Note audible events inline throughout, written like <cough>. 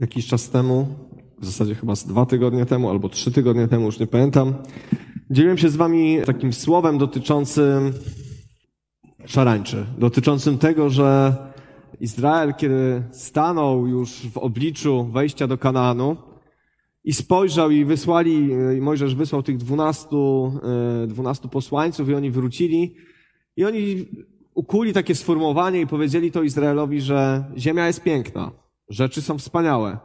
jakiś czas temu, w zasadzie chyba z dwa tygodnie temu albo trzy tygodnie temu, już nie pamiętam, dzieliłem się z wami takim słowem dotyczącym szarańczy, dotyczącym tego, że Izrael, kiedy stanął już w obliczu wejścia do Kanaanu i spojrzał i wysłali, i Mojżesz wysłał tych dwunastu, e, dwunastu posłańców i oni wrócili i oni ukuli takie sformułowanie i powiedzieli to Izraelowi, że ziemia jest piękna, rzeczy są wspaniałe,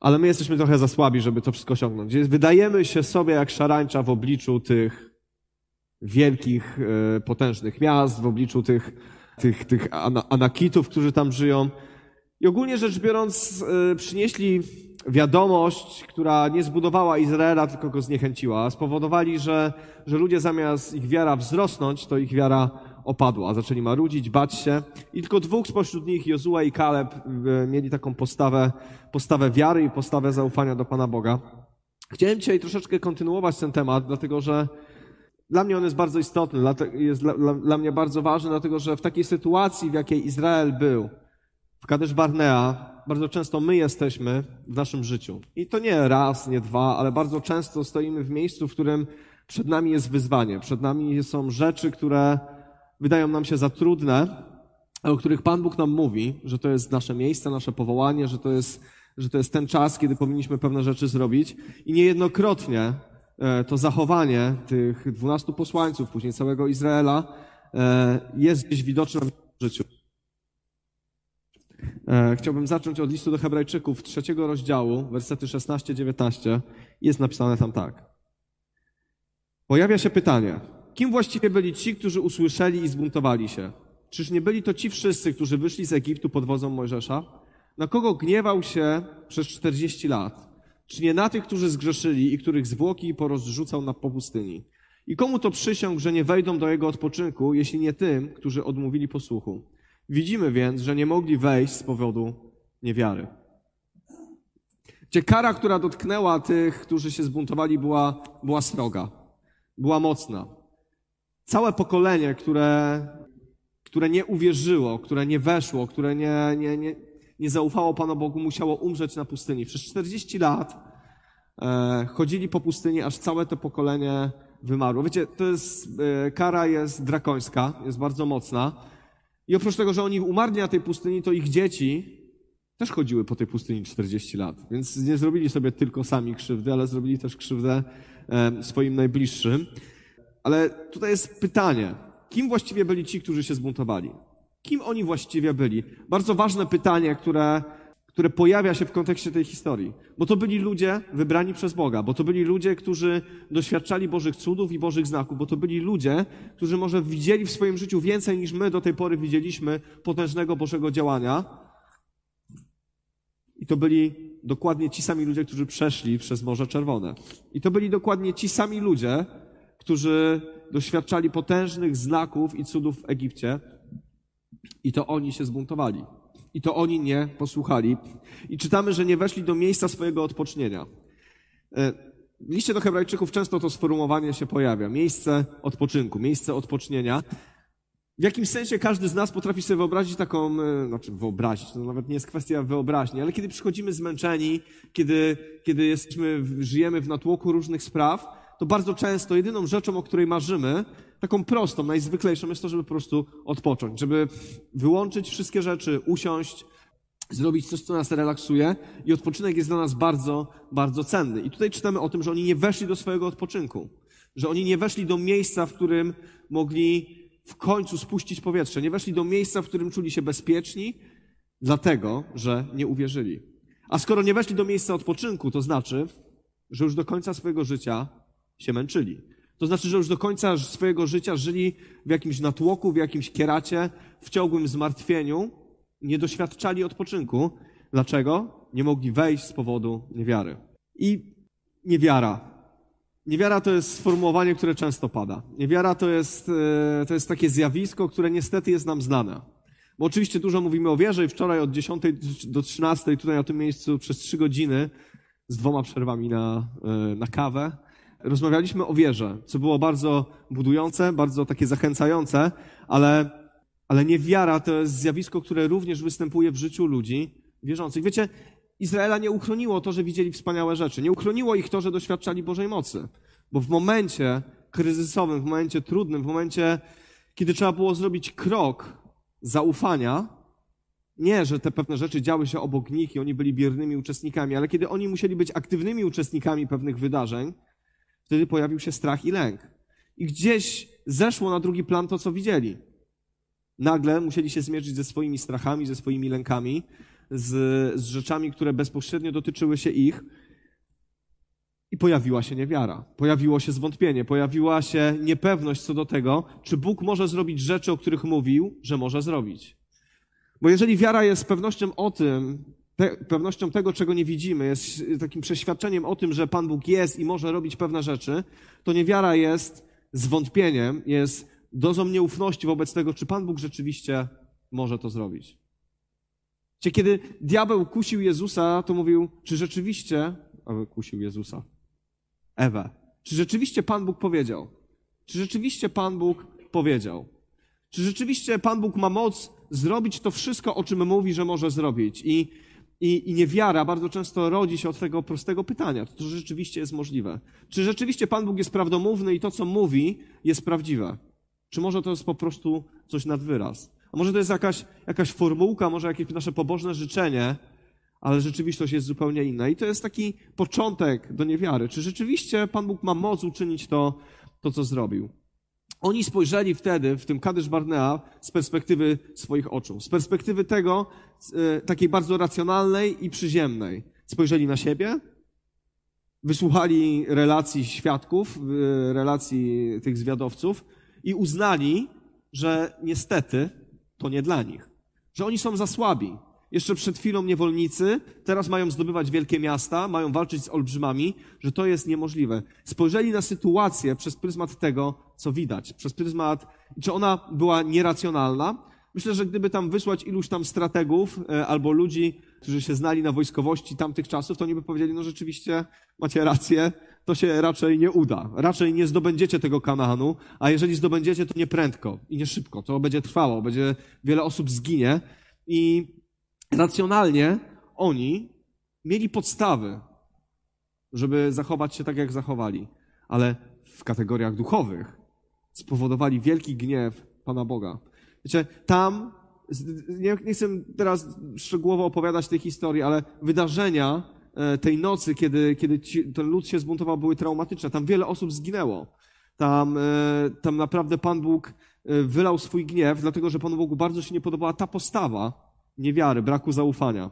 ale my jesteśmy trochę za słabi, żeby to wszystko osiągnąć. Wydajemy się sobie jak szarańcza w obliczu tych wielkich, e, potężnych miast, w obliczu tych, tych, tych anakitów, którzy tam żyją. I ogólnie rzecz biorąc, e, przynieśli wiadomość, która nie zbudowała Izraela, tylko go zniechęciła. Spowodowali, że, że ludzie zamiast ich wiara wzrosnąć, to ich wiara opadła. Zaczęli marudzić, bać się. I tylko dwóch spośród nich, Jozua i Kaleb, e, mieli taką postawę, postawę wiary i postawę zaufania do Pana Boga. Chciałem dzisiaj troszeczkę kontynuować ten temat, dlatego że dla mnie on jest bardzo istotny, jest dla, dla, dla, mnie bardzo ważny, dlatego że w takiej sytuacji, w jakiej Izrael był, w Kadesh Barnea, bardzo często my jesteśmy w naszym życiu. I to nie raz, nie dwa, ale bardzo często stoimy w miejscu, w którym przed nami jest wyzwanie, przed nami są rzeczy, które wydają nam się za trudne, o których Pan Bóg nam mówi, że to jest nasze miejsce, nasze powołanie, że to jest, że to jest ten czas, kiedy powinniśmy pewne rzeczy zrobić. I niejednokrotnie E, to zachowanie tych dwunastu posłańców, później całego Izraela, e, jest gdzieś widoczne w życiu. E, chciałbym zacząć od listu do Hebrajczyków, trzeciego rozdziału, wersety 16-19. Jest napisane tam tak. Pojawia się pytanie, kim właściwie byli ci, którzy usłyszeli i zbuntowali się? Czyż nie byli to ci wszyscy, którzy wyszli z Egiptu pod wodzą Mojżesza? Na kogo gniewał się przez 40 lat? czy nie na tych, którzy zgrzeszyli i których zwłoki porozrzucał na pustyni. I komu to przysiąg, że nie wejdą do jego odpoczynku, jeśli nie tym, którzy odmówili posłuchu. Widzimy więc, że nie mogli wejść z powodu niewiary. Gdzie kara, która dotknęła tych, którzy się zbuntowali, była, była sroga, była mocna. Całe pokolenie, które, które nie uwierzyło, które nie weszło, które nie, nie, nie, nie zaufało Panu Bogu, musiało umrzeć na pustyni. Przez 40 lat e, chodzili po pustyni, aż całe to pokolenie wymarło. Wiecie, to jest, e, kara jest drakońska, jest bardzo mocna. I oprócz tego, że oni umarli na tej pustyni, to ich dzieci też chodziły po tej pustyni 40 lat. Więc nie zrobili sobie tylko sami krzywdy, ale zrobili też krzywdę e, swoim najbliższym. Ale tutaj jest pytanie, kim właściwie byli ci, którzy się zbuntowali? Kim oni właściwie byli? Bardzo ważne pytanie, które, które pojawia się w kontekście tej historii. Bo to byli ludzie wybrani przez Boga, bo to byli ludzie, którzy doświadczali Bożych cudów i Bożych znaków, bo to byli ludzie, którzy może widzieli w swoim życiu więcej niż my do tej pory widzieliśmy potężnego Bożego działania. I to byli dokładnie ci sami ludzie, którzy przeszli przez Morze Czerwone. I to byli dokładnie ci sami ludzie, którzy doświadczali potężnych znaków i cudów w Egipcie, i to oni się zbuntowali. I to oni nie posłuchali. I czytamy, że nie weszli do miejsca swojego odpocznienia. E, w liście do Hebrajczyków często to sformułowanie się pojawia. Miejsce odpoczynku, miejsce odpocznienia. W jakimś sensie każdy z nas potrafi sobie wyobrazić taką, e, znaczy wyobrazić, to nawet nie jest kwestia wyobraźni, ale kiedy przychodzimy zmęczeni, kiedy, kiedy jesteśmy, żyjemy w natłoku różnych spraw, to bardzo często jedyną rzeczą, o której marzymy, taką prostą, najzwyklejszą jest to, żeby po prostu odpocząć, żeby wyłączyć wszystkie rzeczy, usiąść, zrobić coś, co nas relaksuje i odpoczynek jest dla nas bardzo, bardzo cenny. I tutaj czytamy o tym, że oni nie weszli do swojego odpoczynku, że oni nie weszli do miejsca, w którym mogli w końcu spuścić powietrze, nie weszli do miejsca, w którym czuli się bezpieczni, dlatego, że nie uwierzyli. A skoro nie weszli do miejsca odpoczynku, to znaczy, że już do końca swojego życia się męczyli. To znaczy, że już do końca swojego życia żyli w jakimś natłoku, w jakimś kieracie, w ciągłym zmartwieniu, nie doświadczali odpoczynku. Dlaczego? Nie mogli wejść z powodu niewiary. I niewiara. Niewiara to jest sformułowanie, które często pada. Niewiara to jest, e, to jest takie zjawisko, które niestety jest nam znane. Bo oczywiście dużo mówimy o wierze i wczoraj od 10 do 13 tutaj na tym miejscu przez 3 godziny z dwoma przerwami na, e, na kawę rozmawialiśmy o wierze, co było bardzo budujące, bardzo takie zachęcające, ale, ale niewiara to jest zjawisko, które również występuje w życiu ludzi wierzących. Wiecie, Izraela nie uchroniło to, że widzieli wspaniałe rzeczy. Nie uchroniło ich to, że doświadczali Bożej mocy. Bo w momencie kryzysowym, w momencie trudnym, w momencie, kiedy trzeba było zrobić krok zaufania, nie, że te pewne rzeczy działy się obok nich i oni byli biernymi uczestnikami, ale kiedy oni musieli być aktywnymi uczestnikami pewnych wydarzeń, wtedy pojawił się strach i lęk. I gdzieś zeszło na drugi plan to, co widzieli. Nagle musieli się zmierzyć ze swoimi strachami, ze swoimi lękami, z, z rzeczami, które bezpośrednio dotyczyły się ich. I pojawiła się niewiara, pojawiło się zwątpienie, pojawiła się niepewność co do tego, czy Bóg może zrobić rzeczy, o których mówił, że może zrobić. Bo jeżeli wiara jest pewnością o tym, pe pewnością tego, czego nie widzimy, jest takim przeświadczeniem o tym, że Pan Bóg jest i może robić pewne rzeczy, to niewiara jest zwątpieniem, jest dozą nieufności wobec tego, czy Pan Bóg rzeczywiście może to zrobić. Czy kiedy diabeł kusił Jezusa, to mówił, czy rzeczywiście, a kusił Jezusa, Ewę, czy rzeczywiście Pan Bóg powiedział? Czy rzeczywiście Pan Bóg powiedział? Czy rzeczywiście Pan Bóg ma moc zrobić to wszystko, o czym mówi, że może zrobić? I, i, i niewiara bardzo często rodzi się od tego prostego pytania, to rzeczywiście jest możliwe. Czy rzeczywiście Pan Bóg jest prawdomówny i to, co mówi, jest prawdziwe? Czy może to jest po prostu coś nad wyraz? A może to jest jakaś, jakaś formułka, może jakieś nasze pobożne życzenie, ale rzeczywistość jest zupełnie inna. I to jest taki początek do niewiary. Czy rzeczywiście Pan Bóg ma moc uczynić to, to co zrobił? Oni spojrzeli wtedy w tym Kadysz Barnea z perspektywy swoich oczu, z perspektywy tego, e, takiej bardzo racjonalnej i przyziemnej. Spojrzeli na siebie, wysłuchali relacji świadków, e, relacji tych zwiadowców i uznali, że niestety to nie dla nich, że oni są za słabi, jeszcze przed chwilą niewolnicy, teraz mają zdobywać wielkie miasta, mają walczyć z olbrzymami, że to jest niemożliwe. Spojrzeli na sytuację przez pryzmat tego, co widać, przez pryzmat, czy ona była nieracjonalna. Myślę, że gdyby tam wysłać iluś tam strategów e, albo ludzi, którzy się znali na wojskowości tamtych czasów, to oni by powiedzieli, no rzeczywiście macie rację, to się raczej nie uda. Raczej nie zdobędziecie tego Kanaanu, a jeżeli zdobędziecie, to nie prędko i nie szybko. To będzie trwało, będzie wiele osób zginie i racjonalnie oni mieli podstawy, żeby zachować się tak, jak zachowali, ale w kategoriach duchowych spowodowali wielki gniew Pana Boga. Wiecie, tam, nie, nie chcę teraz szczegółowo opowiadać tej historii, ale wydarzenia e, tej nocy, kiedy, kiedy ci, ten lud się zbuntował, były traumatyczne. Tam wiele osób zginęło. Tam, e, tam naprawdę Pan Bóg e, wylał swój gniew, dlatego że Panu Bogu bardzo się nie podobała ta postawa, niewiary, braku zaufania.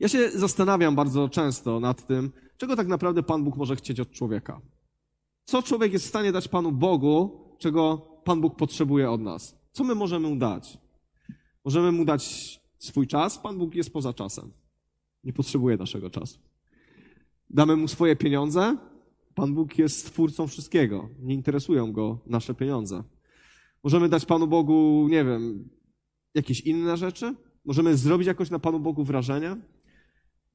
Ja się zastanawiam bardzo często nad tym, czego tak naprawdę Pan Bóg może chcieć od człowieka. Co człowiek jest w stanie dać Panu Bogu, czego Pan Bóg potrzebuje od nas? Co my możemy mu dać? Możemy mu dać swój czas, Pan Bóg jest poza czasem. Nie potrzebuje naszego czasu. Damy mu swoje pieniądze, Pan Bóg jest stwórcą wszystkiego. Nie interesują go nasze pieniądze. Możemy dać Panu Bogu, nie wiem, jakieś inne rzeczy? Możemy zrobić jakoś na Panu Bogu wrażenie?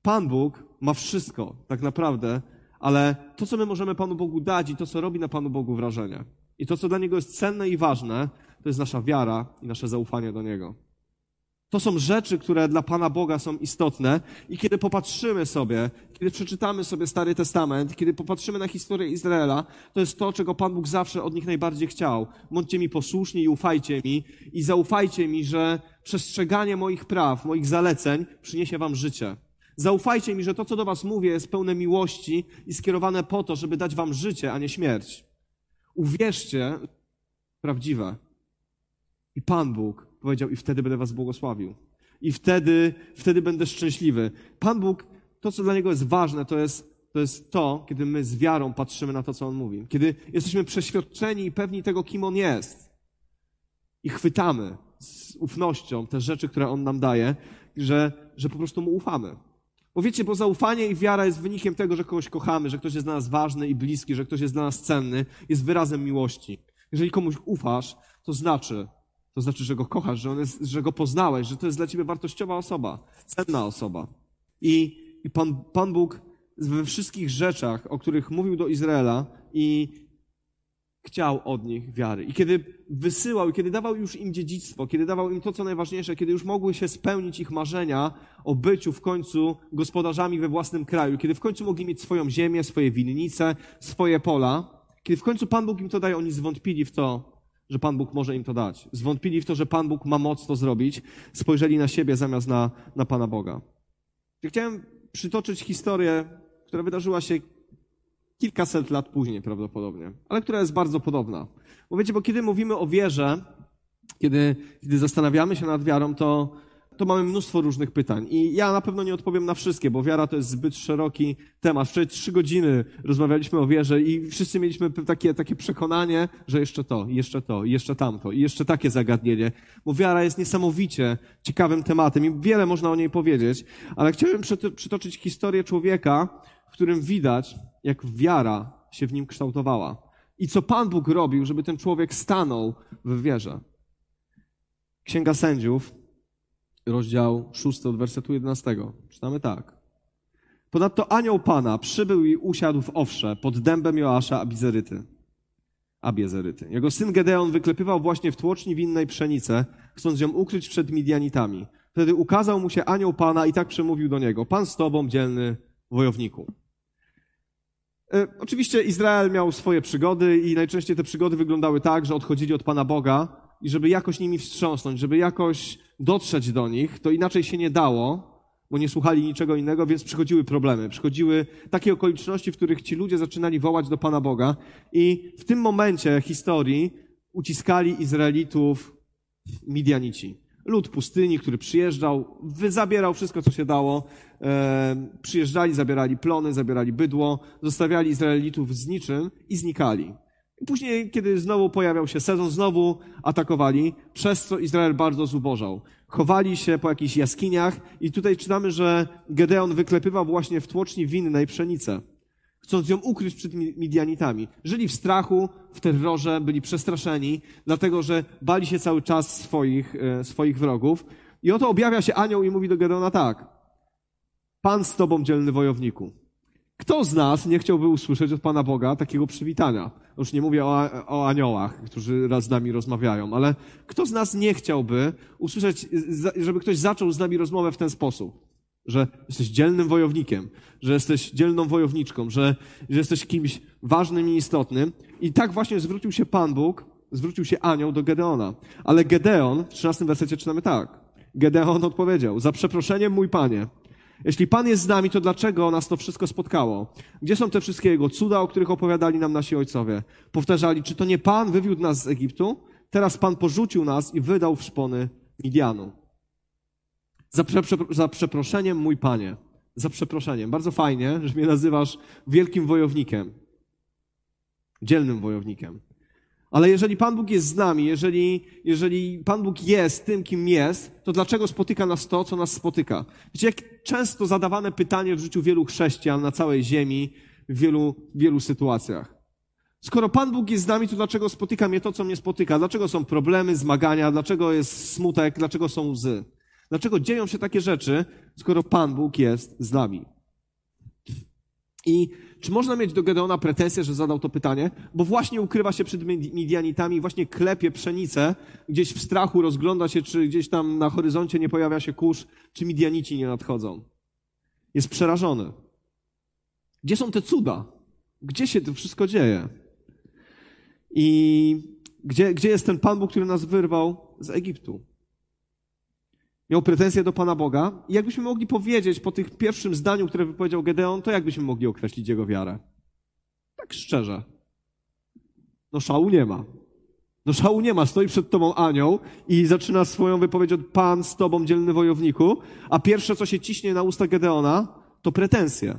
Pan Bóg ma wszystko, tak naprawdę, ale to, co my możemy Panu Bogu dać i to, co robi na Panu Bogu wrażenie, i to, co dla Niego jest cenne i ważne, to jest nasza wiara i nasze zaufanie do Niego. To są rzeczy, które dla Pana Boga są istotne i kiedy popatrzymy sobie, kiedy przeczytamy sobie Stary Testament, kiedy popatrzymy na historię Izraela, to jest to, czego Pan Bóg zawsze od nich najbardziej chciał. Bądźcie mi posłuszni i ufajcie mi i zaufajcie mi, że przestrzeganie moich praw, moich zaleceń przyniesie Wam życie. Zaufajcie mi, że to, co do Was mówię, jest pełne miłości i skierowane po to, żeby dać Wam życie, a nie śmierć. Uwierzcie, prawdziwe. I Pan Bóg powiedział, i wtedy będę was błogosławił. I wtedy, wtedy będę szczęśliwy. Pan Bóg, to co dla Niego jest ważne, to jest, to jest to, kiedy my z wiarą patrzymy na to, co On mówi. Kiedy jesteśmy przeświadczeni i pewni tego, kim On jest. I chwytamy z ufnością te rzeczy, które On nam daje, że, że po prostu Mu ufamy. Bo wiecie, bo zaufanie i wiara jest wynikiem tego, że kogoś kochamy, że ktoś jest dla nas ważny i bliski, że ktoś jest dla nas cenny, jest wyrazem miłości. Jeżeli komuś ufasz, to znaczy, to znaczy, że go kochasz, że, on jest, że go poznałeś, że to jest dla ciebie wartościowa osoba, cenna osoba. I, i Pan, Pan Bóg we wszystkich rzeczach, o których mówił do Izraela i chciał od nich wiary. I kiedy wysyłał, kiedy dawał już im dziedzictwo, kiedy dawał im to, co najważniejsze, kiedy już mogły się spełnić ich marzenia o byciu w końcu gospodarzami we własnym kraju, kiedy w końcu mogli mieć swoją ziemię, swoje winnice, swoje pola, kiedy w końcu Pan Bóg im to daje, oni zwątpili w to, że Pan Bóg może im to dać. Zwątpili w to, że Pan Bóg ma moc to zrobić. Spojrzeli na siebie zamiast na, na Pana Boga. Chciałem przytoczyć historię, która wydarzyła się kilkaset lat później prawdopodobnie, ale która jest bardzo podobna. Bo wiecie, bo kiedy mówimy o wierze, kiedy, kiedy zastanawiamy się nad wiarą, to, to mamy mnóstwo różnych pytań. I ja na pewno nie odpowiem na wszystkie, bo wiara to jest zbyt szeroki temat. Wczoraj trzy godziny rozmawialiśmy o wierze i wszyscy mieliśmy takie, takie przekonanie, że jeszcze to, jeszcze to, jeszcze tamto, i jeszcze takie zagadnienie. Bo wiara jest niesamowicie ciekawym tematem i wiele można o niej powiedzieć, ale chciałem przytoczyć historię człowieka, w którym widać, jak wiara się w nim kształtowała. I co Pan Bóg robił, żeby ten człowiek stanął w wierze. Księga Sędziów, rozdział 6 od wersetu 11. Czytamy tak. Ponadto anioł Pana przybył i usiadł w owsze pod dębem Joasza Abizeryty. Abiezeryty. Jego syn Gedeon wyklepywał właśnie w tłoczni winnej pszenicę, chcąc ją ukryć przed Midianitami. Wtedy ukazał mu się anioł Pana i tak przemówił do niego. Pan z tobą, dzielny wojowniku. E, oczywiście Izrael miał swoje przygody i najczęściej te przygody wyglądały tak, że odchodzili od Pana Boga i żeby jakoś nimi wstrząsnąć, żeby jakoś dotrzeć do nich, to inaczej się nie dało, bo nie słuchali niczego innego, więc przychodziły problemy. Przychodziły takie okoliczności, w których ci ludzie zaczynali wołać do Pana Boga i w tym momencie historii uciskali Izraelitów Midianici lud pustyni, który przyjeżdżał, zabierał wszystko, co się dało. E, przyjeżdżali, zabierali plony, zabierali bydło, zostawiali Izraelitów z niczym i znikali. Później, kiedy znowu pojawiał się sezon, znowu atakowali, przez co Izrael bardzo zubożał. Chowali się po jakichś jaskiniach i tutaj czytamy, że Gedeon wyklepywał właśnie w tłoczni winnej pszenicę chcąc ją ukryć przed Midianitami. Żyli w strachu, w terrorze, byli przestraszeni, dlatego że bali się cały czas swoich, e, swoich wrogów. I oto objawia się anioł i mówi do Gedeona tak. Pan z tobą, dzielny wojowniku. Kto z nas nie chciałby usłyszeć od Pana Boga takiego przywitania? Już nie mówię o, o aniołach, którzy raz z nami rozmawiają, ale kto z nas nie chciałby usłyszeć, żeby ktoś zaczął z nami rozmowę w ten sposób? że jesteś dzielnym wojownikiem, że jesteś dzielną wojowniczką, że, że jesteś kimś ważnym i istotnym. I tak właśnie zwrócił się Pan Bóg, zwrócił się anioł do Gedeona. Ale Gedeon, w 13 wersecie czytamy tak. Gedeon odpowiedział, za przeproszeniem mój Panie, jeśli Pan jest z nami, to dlaczego nas to wszystko spotkało? Gdzie są te wszystkie Jego cuda, o których opowiadali nam nasi ojcowie? Powtarzali, czy to nie Pan wywiódł nas z Egiptu? Teraz Pan porzucił nas i wydał w szpony Midianu. Za, prze, za przeproszeniem, mój panie. Za przeproszeniem. Bardzo fajnie, że mnie nazywasz wielkim wojownikiem. Dzielnym wojownikiem. Ale jeżeli Pan Bóg jest z nami, jeżeli, jeżeli Pan Bóg jest tym, kim jest, to dlaczego spotyka nas to, co nas spotyka? Wiecie, jak często zadawane pytanie w życiu wielu chrześcijan na całej ziemi, w wielu, wielu sytuacjach. Skoro Pan Bóg jest z nami, to dlaczego spotyka mnie to, co mnie spotyka? Dlaczego są problemy, zmagania? Dlaczego jest smutek? Dlaczego są łzy? Dlaczego dzieją się takie rzeczy, skoro Pan Bóg jest z nami? I czy można mieć do Gedeona pretensję, że zadał to pytanie? Bo właśnie ukrywa się przed Midianitami, właśnie klepie pszenicę, gdzieś w strachu rozgląda się, czy gdzieś tam na horyzoncie nie pojawia się kurz, czy Midianici nie nadchodzą. Jest przerażony. Gdzie są te cuda? Gdzie się to wszystko dzieje? I gdzie, gdzie jest ten Pan Bóg, który nas wyrwał z Egiptu? Miał pretensje do Pana Boga. I jakbyśmy mogli powiedzieć po tych pierwszym zdaniu, które wypowiedział Gedeon, to jakbyśmy mogli określić jego wiarę? Tak szczerze. No szału nie ma. No szału nie ma. Stoi przed tobą anioł i zaczyna swoją wypowiedź od Pan z tobą, dzielny wojowniku, a pierwsze, co się ciśnie na usta Gedeona, to pretensje.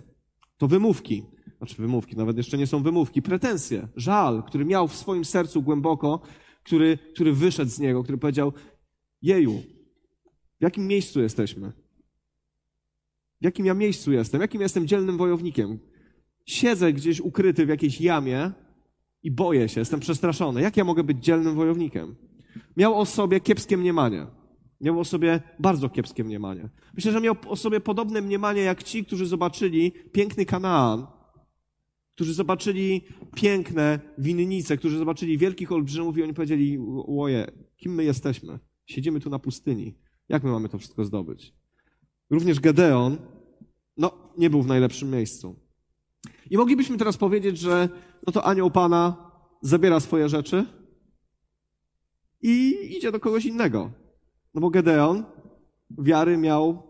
To wymówki. Znaczy wymówki, nawet jeszcze nie są wymówki. Pretensje. Żal, który miał w swoim sercu głęboko, który, który wyszedł z niego, który powiedział, jeju, w jakim miejscu jesteśmy? W jakim ja miejscu jestem? Jakim jestem dzielnym wojownikiem? Siedzę gdzieś ukryty w jakiejś jamie i boję się, jestem przestraszony. Jak ja mogę być dzielnym wojownikiem? Miał o sobie kiepskie mniemanie. Miał o sobie bardzo kiepskie mniemanie. Myślę, że miał o sobie podobne mniemanie jak ci, którzy zobaczyli piękny Kanaan, którzy zobaczyli piękne winnice, którzy zobaczyli wielkich olbrzymów i oni powiedzieli, łoje, kim my jesteśmy? Siedzimy tu na pustyni. Jak my mamy to wszystko zdobyć? Również Gedeon, no, nie był w najlepszym miejscu. I moglibyśmy teraz powiedzieć, że no to anioł Pana zabiera swoje rzeczy i idzie do kogoś innego. No bo Gedeon wiary miał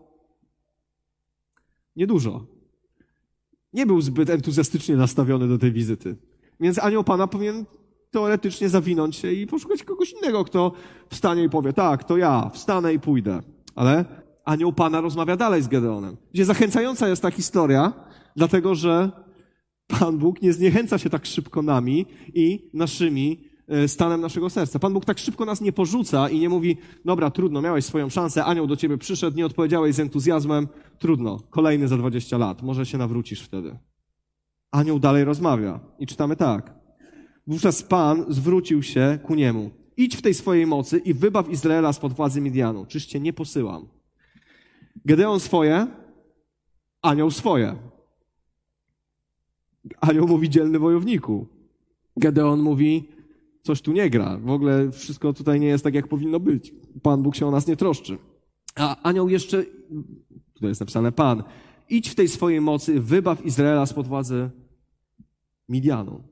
niedużo. Nie był zbyt entuzjastycznie nastawiony do tej wizyty. Więc anioł Pana powinien teoretycznie zawinąć się i poszukać kogoś innego, kto wstanie i powie, tak, to ja, wstanę i pójdę. Ale anioł Pana rozmawia dalej z Gedeonem. Gdzie zachęcająca jest ta historia, dlatego że Pan Bóg nie zniechęca się tak szybko nami i naszymi e, stanem naszego serca. Pan Bóg tak szybko nas nie porzuca i nie mówi, dobra, trudno, miałeś swoją szansę, anioł do ciebie przyszedł, nie odpowiedziałeś z entuzjazmem, trudno, kolejny za 20 lat, może się nawrócisz wtedy. Anioł dalej rozmawia i czytamy tak. Wówczas Pan zwrócił się ku niemu. Idź w tej swojej mocy i wybaw Izraela spod władzy Midianu. Czyście nie posyłam. Gedeon swoje, anioł swoje. Anioł mówi dzielny wojowniku. Gedeon mówi, coś tu nie gra. W ogóle wszystko tutaj nie jest tak, jak powinno być. Pan Bóg się o nas nie troszczy. A anioł jeszcze, tutaj jest napisane Pan, idź w tej swojej mocy, wybaw Izraela spod władzy Midianu.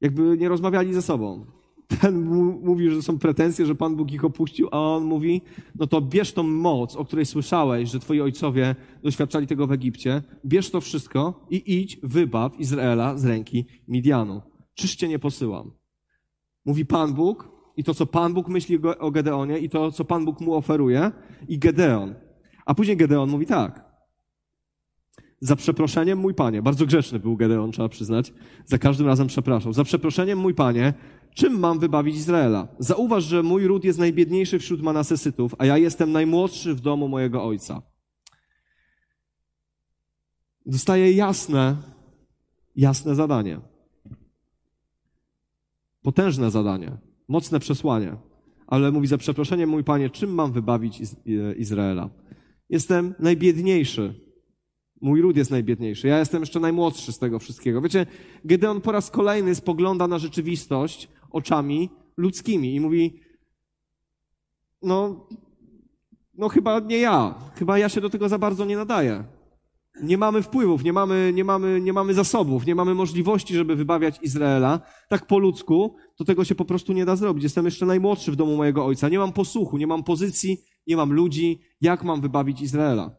Jakby nie rozmawiali ze sobą. Ten mówi, że są pretensje, że Pan Bóg ich opuścił, a on mówi, no to bierz tą moc, o której słyszałeś, że twoi ojcowie doświadczali tego w Egipcie, bierz to wszystko i idź, wybaw Izraela z ręki Midianu. Czyżcie nie posyłam. Mówi Pan Bóg i to, co Pan Bóg myśli o Gedeonie i to, co Pan Bóg mu oferuje i Gedeon. A później Gedeon mówi tak. Za przeproszeniem, mój panie, bardzo grzeczny był Gedeon, trzeba przyznać, za każdym razem przepraszał. Za przeproszeniem, mój panie, czym mam wybawić Izraela? Zauważ, że mój ród jest najbiedniejszy wśród Manasesytów, a ja jestem najmłodszy w domu mojego ojca. Dostaje jasne, jasne zadanie. Potężne zadanie, mocne przesłanie. Ale mówi za przeproszeniem, mój panie, czym mam wybawić Izraela? Jestem najbiedniejszy Mój ród jest najbiedniejszy. Ja jestem jeszcze najmłodszy z tego wszystkiego. Wiecie, Gedeon po raz kolejny spogląda na rzeczywistość oczami ludzkimi i mówi, no, no chyba nie ja. Chyba ja się do tego za bardzo nie nadaję. Nie mamy wpływów, nie mamy, nie mamy, nie mamy zasobów, nie mamy możliwości, żeby wybawiać Izraela. Tak po ludzku, to tego się po prostu nie da zrobić. Jestem jeszcze najmłodszy w domu mojego ojca. Nie mam posłuchu, nie mam pozycji, nie mam ludzi. Jak mam wybawić Izraela?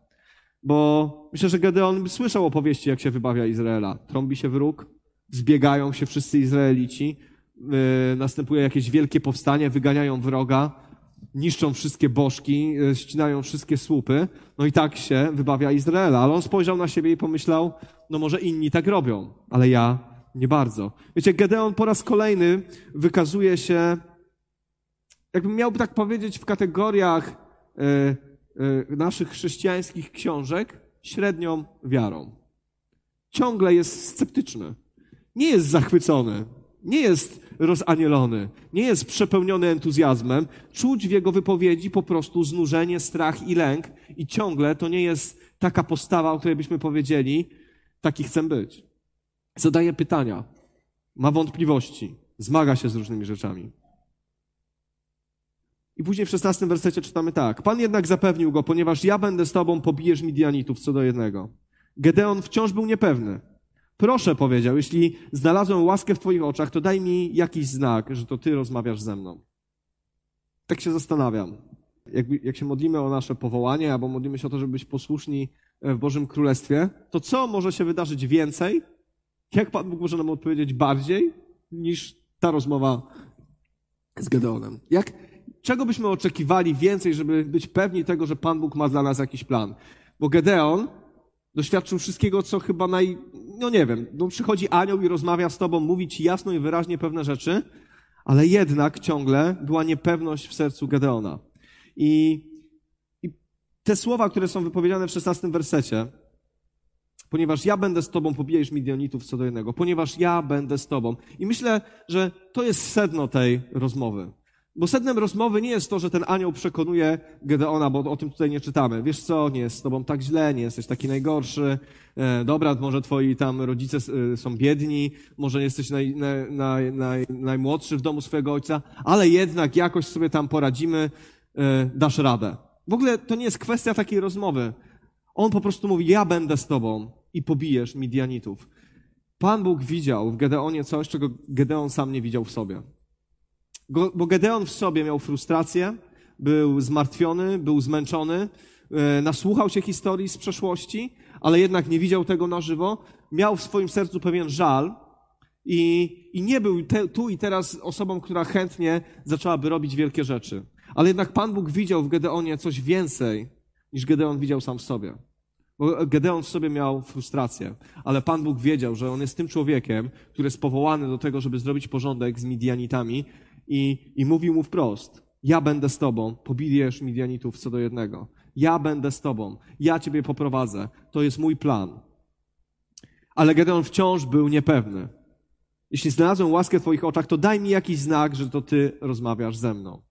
Bo myślę, że Gedeon słyszał opowieści, jak się wybawia Izraela. Trąbi się wróg, zbiegają się wszyscy Izraelici, yy, następuje jakieś wielkie powstanie, wyganiają wroga, niszczą wszystkie bożki, yy, ścinają wszystkie słupy. No i tak się wybawia Izraela. Ale on spojrzał na siebie i pomyślał, no może inni tak robią, ale ja nie bardzo. Wiecie, Gedeon po raz kolejny wykazuje się, jakbym miałby tak powiedzieć, w kategoriach Y, naszych chrześcijańskich książek średnią wiarą. Ciągle jest sceptyczny. Nie jest zachwycony. Nie jest rozanielony. Nie jest przepełniony entuzjazmem. Czuć w jego wypowiedzi po prostu znużenie, strach i lęk. I ciągle to nie jest taka postawa, o której byśmy powiedzieli, taki chcę być. Zadaje pytania. Ma wątpliwości. Zmaga się z różnymi rzeczami. I później w szesnastym wersecie czytamy tak. Pan jednak zapewnił go, ponieważ ja będę z tobą, pobijesz Midianitów co do jednego. Gedeon wciąż był niepewny. Proszę, powiedział, jeśli znalazłem łaskę w twoich oczach, to daj mi jakiś znak, że to ty rozmawiasz ze mną. Tak się zastanawiam. Jak, jak się modlimy o nasze powołanie, albo modlimy się o to, żeby być posłuszni w Bożym Królestwie, to co może się wydarzyć więcej? Jak Pan Bóg może nam odpowiedzieć bardziej niż ta rozmowa z Gedeonem? Jak, czego byśmy oczekiwali więcej, żeby być pewni tego, że Pan Bóg ma dla nas jakiś plan? Bo Gedeon doświadczył wszystkiego, co chyba naj... No nie wiem, no przychodzi anioł i rozmawia z tobą, mówi ci jasno i wyraźnie pewne rzeczy, ale jednak ciągle była niepewność w sercu Gedeona. I, i te słowa, które są wypowiedziane w szesnastym wersecie, ponieważ ja będę z tobą, pobijesz Midianitów co do jednego, ponieważ ja będę z tobą. I myślę, że to jest sedno tej rozmowy Bo sednem rozmowy nie jest to, że ten anioł przekonuje Gedeona, bo o tym tutaj nie czytamy. Wiesz co, nie jest z tobą tak źle, nie jesteś taki najgorszy. E, dobra, może twoi tam rodzice e, są biedni, może jesteś naj, naj, naj, naj, najmłodszy w domu swojego ojca, ale jednak jakoś sobie tam poradzimy, e, dasz radę. W ogóle to nie jest kwestia takiej rozmowy. On po prostu mówi, ja będę z tobą i pobijesz Midianitów. Pan Bóg widział w Gedeonie coś, czego Gedeon sam nie widział w sobie. Bo Gedeon w sobie miał frustrację, był zmartwiony, był zmęczony, e, nasłuchał się historii z przeszłości, ale jednak nie widział tego na żywo. Miał w swoim sercu pewien żal i, i nie był te, tu i teraz osobą, która chętnie zaczęłaby robić wielkie rzeczy. Ale jednak Pan Bóg widział w Gedeonie coś więcej, niż Gedeon widział sam w sobie. Bo Gedeon w sobie miał frustrację, ale Pan Bóg wiedział, że on jest tym człowiekiem, który jest powołany do tego, żeby zrobić porządek z Midianitami i, i mówił mu wprost, ja będę z tobą, pobijesz Midianitów co do jednego. Ja będę z tobą, ja ciebie poprowadzę. To jest mój plan. Ale Gedeon wciąż był niepewny. Jeśli znalazłem łaskę w twoich oczach, to daj mi jakiś znak, że to ty rozmawiasz ze mną.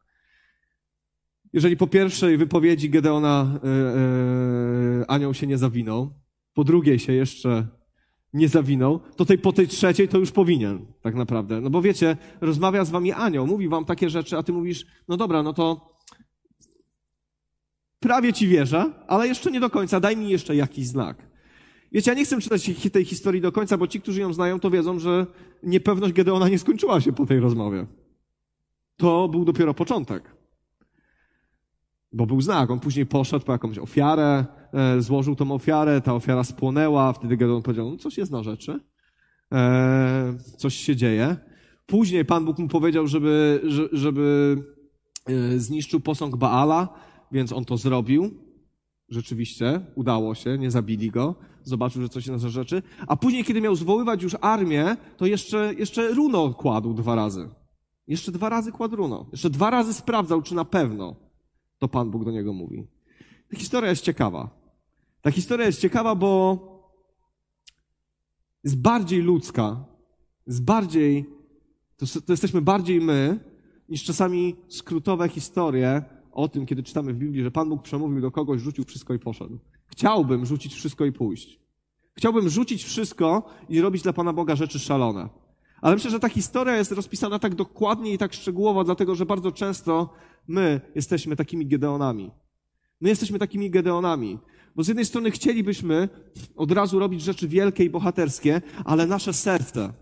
Jeżeli po pierwszej wypowiedzi Gedeona yy, yy, anioł się nie zawinął, po drugiej się jeszcze nie zawinął, to tej, po tej trzeciej to już powinien, tak naprawdę. No bo wiecie, rozmawia z wami anioł, mówi wam takie rzeczy, a ty mówisz, no dobra, no to prawie ci wierzę, ale jeszcze nie do końca, daj mi jeszcze jakiś znak. Wiecie, ja nie chcę czytać tej historii do końca, bo ci, którzy ją znają, to wiedzą, że niepewność Gedeona nie skończyła się po tej rozmowie. To był dopiero początek. Bo był znak. On później poszedł po jakąś ofiarę, e, złożył tą ofiarę, ta ofiara spłonęła, wtedy Gedeon powiedział, no coś jest na rzeczy, e, coś się dzieje. Później Pan Bóg mu powiedział, żeby, żeby e, zniszczył posąg Baala, więc on to zrobił. Rzeczywiście, udało się, nie zabili go. Zobaczył, że coś jest na rzeczy. A później, kiedy miał zwoływać już armię, to jeszcze, jeszcze runo kładł dwa razy. Jeszcze dwa razy kładł runo. Jeszcze dwa razy sprawdzał, czy na pewno to Pan Bóg do niego mówi. Ta historia jest ciekawa. Ta historia jest ciekawa, bo jest bardziej ludzka, jest bardziej, to, to jesteśmy bardziej my, niż czasami skrótowe historie o tym, kiedy czytamy w Biblii, że Pan Bóg przemówił do kogoś, rzucił wszystko i poszedł. Chciałbym rzucić wszystko i pójść. Chciałbym rzucić wszystko i robić dla Pana Boga rzeczy szalone. Ale myślę, że ta historia jest rozpisana tak dokładnie i tak szczegółowo, dlatego że bardzo często my jesteśmy takimi Gedeonami. My jesteśmy takimi Gedeonami. Bo z jednej strony chcielibyśmy od razu robić rzeczy wielkie i bohaterskie, ale nasze serce,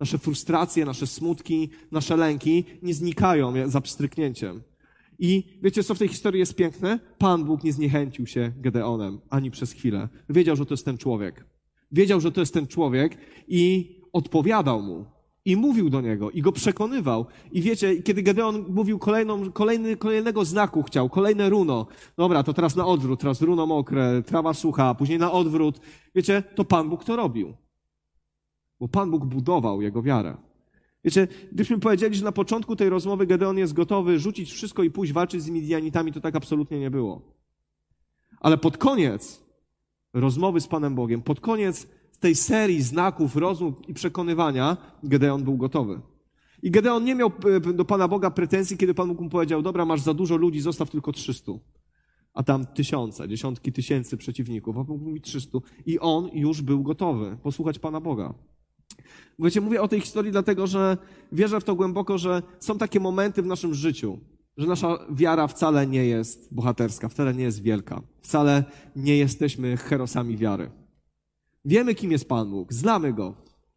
nasze frustracje, nasze smutki, nasze lęki nie znikają za pstryknięciem. I wiecie, co w tej historii jest piękne? Pan Bóg nie zniechęcił się Gedeonem ani przez chwilę. Wiedział, że to jest ten człowiek. Wiedział, że to jest ten człowiek i odpowiadał mu i mówił do niego i go przekonywał. I wiecie, kiedy Gedeon mówił kolejną, kolejny, kolejnego znaku chciał, kolejne runo. Dobra, to teraz na odwrót, teraz runo mokre, trawa sucha, później na odwrót. Wiecie, to Pan Bóg to robił. Bo Pan Bóg budował jego wiarę. Wiecie, gdybyśmy powiedzieli, że na początku tej rozmowy Gedeon jest gotowy rzucić wszystko i pójść walczyć z Midianitami, to tak absolutnie nie było. Ale pod koniec rozmowy z Panem Bogiem, pod koniec tej serii znaków, rozmów i przekonywania Gedeon był gotowy. I Gedeon nie miał e, do Pana Boga pretensji, kiedy Pan Bóg mu powiedział, dobra, masz za dużo ludzi, zostaw tylko 300. A tam tysiące, dziesiątki tysięcy przeciwników. A Pan Bóg mówi 300. I on już był gotowy posłuchać Pana Boga. Wiecie, mówię o tej historii dlatego, że wierzę w to głęboko, że są takie momenty w naszym życiu, że nasza wiara wcale nie jest bohaterska, wcale nie jest wielka. Wcale nie jesteśmy herosami wiary. Wiemy, kim jest Pan Bóg, znamy Go,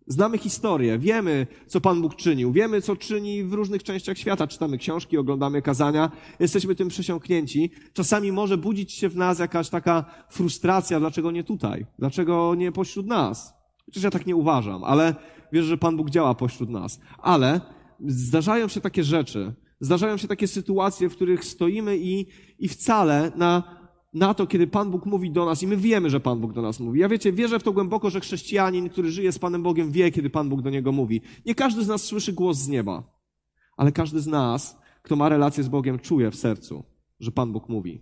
znamy historię, wiemy, co Pan Bóg czynił, wiemy, co czyni w różnych częściach świata. Czytamy książki, oglądamy kazania, jesteśmy tym przesiąknięci. Czasami może budzić się w nas jakaś taka frustracja, dlaczego nie tutaj, dlaczego nie pośród nas. Chociaż ja tak nie uważam, ale wierzę, że Pan Bóg działa pośród nas. Ale zdarzają się takie rzeczy, zdarzają się takie sytuacje, w których stoimy i, i wcale na na to, kiedy Pan Bóg mówi do nas i my wiemy, że Pan Bóg do nas mówi. Ja wiecie, wierzę w to głęboko, że chrześcijanin, który żyje z Panem Bogiem, wie, kiedy Pan Bóg do niego mówi. Nie każdy z nas słyszy głos z nieba, ale każdy z nas, kto ma relację z Bogiem, czuje w sercu, że Pan Bóg mówi.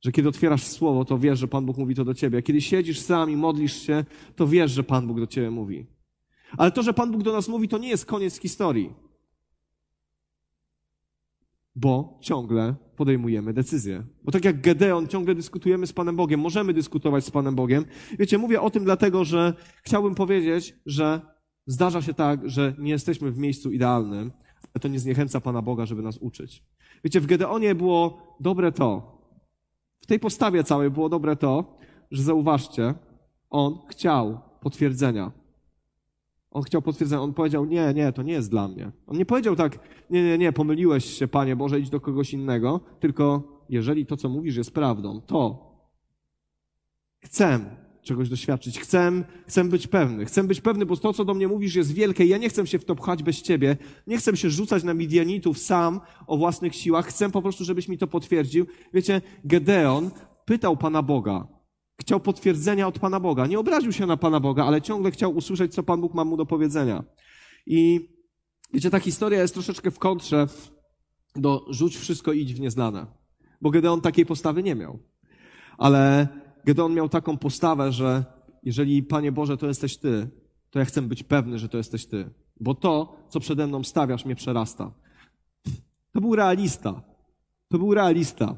Że kiedy otwierasz słowo, to wiesz, że Pan Bóg mówi to do ciebie. Kiedy siedzisz sam i modlisz się, to wiesz, że Pan Bóg do ciebie mówi. Ale to, że Pan Bóg do nas mówi, to nie jest koniec historii. bo ciągle podejmujemy decyzje. Bo tak jak Gedeon, ciągle dyskutujemy z Panem Bogiem, możemy dyskutować z Panem Bogiem. Wiecie, mówię o tym dlatego, że chciałbym powiedzieć, że zdarza się tak, że nie jesteśmy w miejscu idealnym, ale to nie zniechęca Pana Boga, żeby nas uczyć. Wiecie, w Gedeonie było dobre to, w tej postawie całej było dobre to, że zauważcie, on chciał potwierdzenia. On chciał potwierdzenia. On powiedział, nie, nie, to nie jest dla mnie. On nie powiedział tak, nie, nie, nie, pomyliłeś się, Panie Boże, idź do kogoś innego, tylko jeżeli to, co mówisz, jest prawdą, to chcę czegoś doświadczyć, chcę, chcę być pewny, chcę być pewny, bo to, co do mnie mówisz, jest wielkie. Ja nie chcę się w to pchać bez Ciebie, nie chcę się rzucać na Midianitów sam o własnych siłach, chcę po prostu, żebyś mi to potwierdził. Wiecie, Gedeon pytał Pana Boga, Chciał potwierdzenia od Pana Boga. Nie obraził się na Pana Boga, ale ciągle chciał usłyszeć, co Pan Bóg ma mu do powiedzenia. I wiecie, ta historia jest troszeczkę w kontrze do rzuć wszystko i idź w nieznane. Bo Gedeon takiej postawy nie miał. Ale Gedeon miał taką postawę, że jeżeli, Panie Boże, to jesteś Ty, to ja chcę być pewny, że to jesteś Ty. Bo to, co przede mną stawiasz, mnie przerasta. To był realista. To był realista.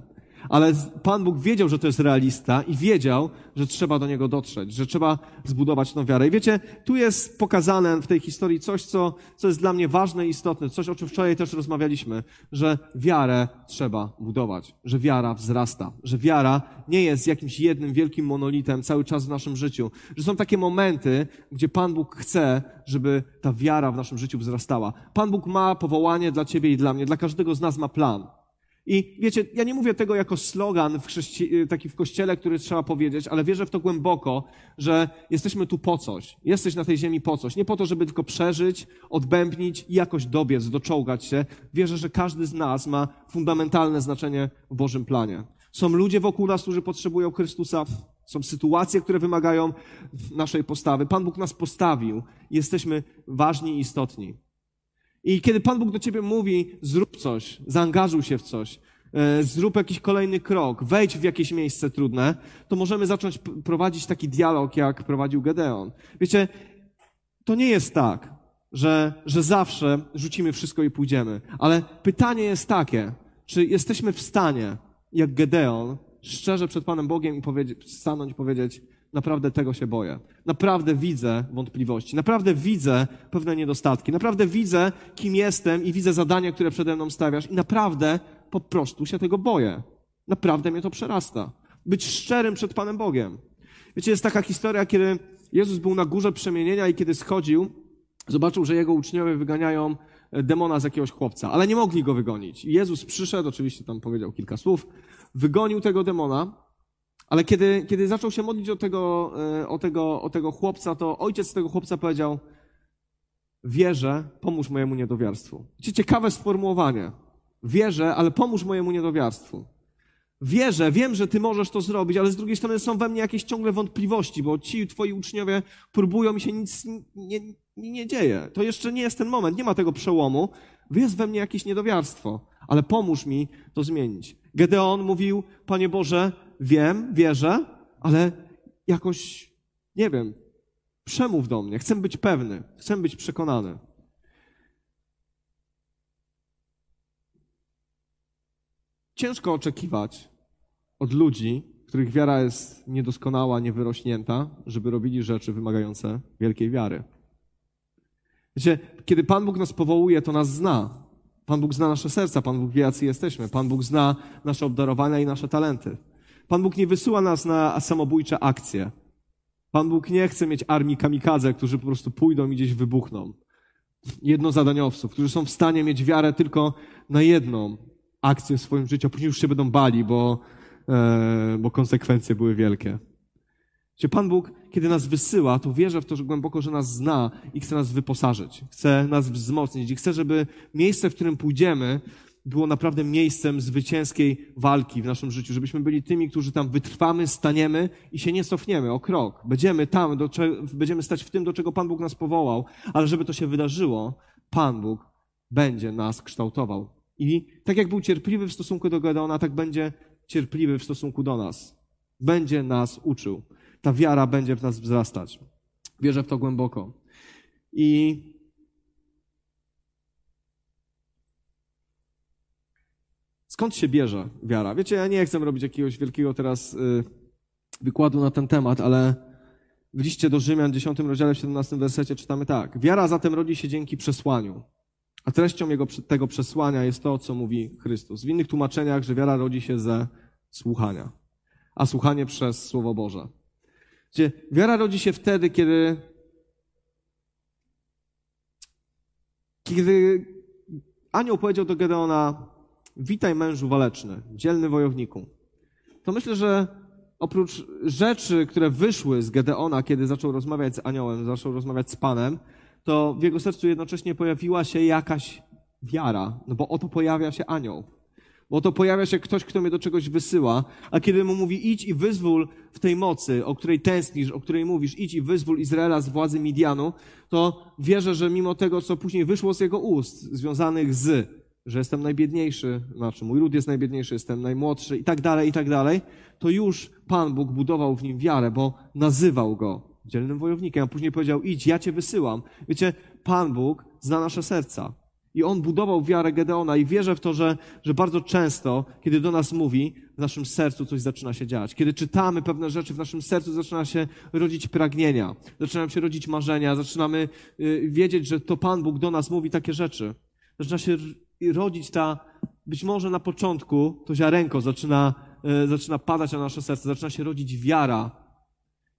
Ale Pan Bóg wiedział, że to jest realista i wiedział, że trzeba do niego dotrzeć, że trzeba zbudować tą wiarę. I wiecie, tu jest pokazane w tej historii coś, co, co jest dla mnie ważne i istotne, coś, o czym wczoraj też rozmawialiśmy, że wiarę trzeba budować, że wiara wzrasta, że wiara nie jest jakimś jednym wielkim monolitem cały czas w naszym życiu, że są takie momenty, gdzie Pan Bóg chce, żeby ta wiara w naszym życiu wzrastała. Pan Bóg ma powołanie dla ciebie i dla mnie, dla każdego z nas ma plan. I wiecie, ja nie mówię tego jako slogan w chrześci- taki w kościele, który trzeba powiedzieć, ale wierzę w to głęboko, że jesteśmy tu po coś. Jesteś na tej ziemi po coś. Nie po to, żeby tylko przeżyć, odbębnić i jakoś dobiec, doczołgać się. Wierzę, że każdy z nas ma fundamentalne znaczenie w Bożym planie. Są ludzie wokół nas, którzy potrzebują Chrystusa. Są sytuacje, które wymagają naszej postawy. Pan Bóg nas postawił. Jesteśmy ważni i istotni. I kiedy Pan Bóg do ciebie mówi, zrób coś, zaangażuj się w coś, e, zrób jakiś kolejny krok, wejdź w jakieś miejsce trudne, to możemy zacząć prowadzić taki dialog, jak prowadził Gedeon. Wiecie, to nie jest tak, że, że zawsze rzucimy wszystko i pójdziemy, ale pytanie jest takie, czy jesteśmy w stanie, jak Gedeon, szczerze przed Panem Bogiem i powiedzieć, stanąć i powiedzieć, naprawdę tego się boję. Naprawdę widzę wątpliwości, naprawdę widzę pewne niedostatki, naprawdę widzę, kim jestem i widzę zadania, które przede mną stawiasz i naprawdę po prostu się tego boję. Naprawdę mnie to przerasta. Być szczerym przed Panem Bogiem. Wiecie, jest taka historia, kiedy Jezus był na górze przemienienia i kiedy schodził, zobaczył, że jego uczniowie wyganiają demona z jakiegoś chłopca, ale nie mogli go wygonić. Jezus przyszedł, oczywiście tam powiedział kilka słów, wygonił tego demona, ale kiedy, kiedy zaczął się modlić o tego, e, o, tego, o tego chłopca, to ojciec tego chłopca powiedział: Wierzę, pomóż mojemu niedowiarstwu. Wiecie, ciekawe sformułowanie. Wierzę, ale pomóż mojemu niedowiarstwu. Wierzę, wiem, że ty możesz to zrobić, ale z drugiej strony są we mnie jakieś ciągle wątpliwości, bo ci twoi uczniowie próbują i się nic nie, nie, nie dzieje. To jeszcze nie jest ten moment, nie ma tego przełomu. Jest we mnie jakieś niedowiarstwo, ale pomóż mi to zmienić. Gedeon mówił, Panie Boże, wiem, wierzę, ale jakoś, nie wiem, przemów do mnie. Chcę być pewny, chcę być przekonany. Ciężko oczekiwać od ludzi, których wiara jest niedoskonała, niewyrośnięta, żeby robili rzeczy wymagające wielkiej wiary. Wiecie, kiedy Pan Bóg nas powołuje, to nas zna. Pan Bóg zna nasze serca, Pan Bóg wie, jacy jesteśmy. Pan Bóg zna nasze obdarowania i nasze talenty. Pan Bóg nie wysyła nas na samobójcze akcje. Pan Bóg nie chce mieć armii kamikadze, którzy po prostu pójdą i gdzieś wybuchną. Jednozadaniowców, którzy są w stanie mieć wiarę tylko na jedną akcję w swoim życiu, a później już się będą bali, bo, e, bo konsekwencje były wielkie. Gdzie Pan Bóg, kiedy nas wysyła, to wierzę w to, że głęboko, że nas zna i chce nas wyposażyć, chce nas wzmocnić i chce, żeby miejsce, w którym pójdziemy, było naprawdę miejscem zwycięskiej walki w naszym życiu, żebyśmy byli tymi, którzy tam wytrwamy, staniemy i się nie cofniemy o krok. Będziemy tam, do, będziemy stać w tym, do czego Pan Bóg nas powołał, ale żeby to się wydarzyło, Pan Bóg będzie nas kształtował. I tak jak był cierpliwy w stosunku do Gedeona, tak będzie cierpliwy w stosunku do nas. Będzie nas uczył. Ta wiara będzie w nas wzrastać. Wierzę w to głęboko. I skąd się bierze wiara? Wiecie, ja nie chcę robić jakiegoś wielkiego teraz y, wykładu na ten temat, ale w liście do Rzymian, 10 rozdziale, w 17 wersecie czytamy tak. Wiara zatem rodzi się dzięki przesłaniu. A treścią jego, tego przesłania jest to, co mówi Chrystus. W innych tłumaczeniach, że wiara rodzi się ze słuchania, a słuchanie przez Słowo Boże. Gdzie wiara rodzi się wtedy, kiedy, kiedy anioł powiedział do Gedeona, witaj mężu waleczny, dzielny wojowniku. To myślę, że oprócz rzeczy, które wyszły z Gedeona, kiedy zaczął rozmawiać z aniołem, zaczął rozmawiać z Panem, to w jego sercu jednocześnie pojawiła się jakaś wiara, no bo oto pojawia się anioł. Bo oto pojawia się ktoś, kto mnie do czegoś wysyła, a kiedy mu mówi idź i wyzwól w tej mocy, o której tęsknisz, o której mówisz, idź i wyzwól Izraela z władzy Midianu, to wierzę, że mimo tego, co później wyszło z jego ust, związanych z, że jestem najbiedniejszy, znaczy mój lud jest najbiedniejszy, jestem najmłodszy i tak dalej, i tak dalej, to już Pan Bóg budował w nim wiarę, bo nazywał go dzielnym wojownikiem, a później powiedział, idź, ja cię wysyłam. Wiecie, Pan Bóg zna nasze serca. I on budował wiarę Gedeona i wierzę w to, że, że bardzo często, kiedy do nas mówi, w naszym sercu coś zaczyna się dziać. Kiedy czytamy pewne rzeczy, w naszym sercu zaczyna się rodzić pragnienia, zaczynają się rodzić marzenia, zaczynamy y, wiedzieć, że to Pan Bóg do nas mówi takie rzeczy. Zaczyna się rodzić ta, być może na początku to ziarenko zaczyna, y, zaczyna padać na nasze serce, zaczyna się rodzić wiara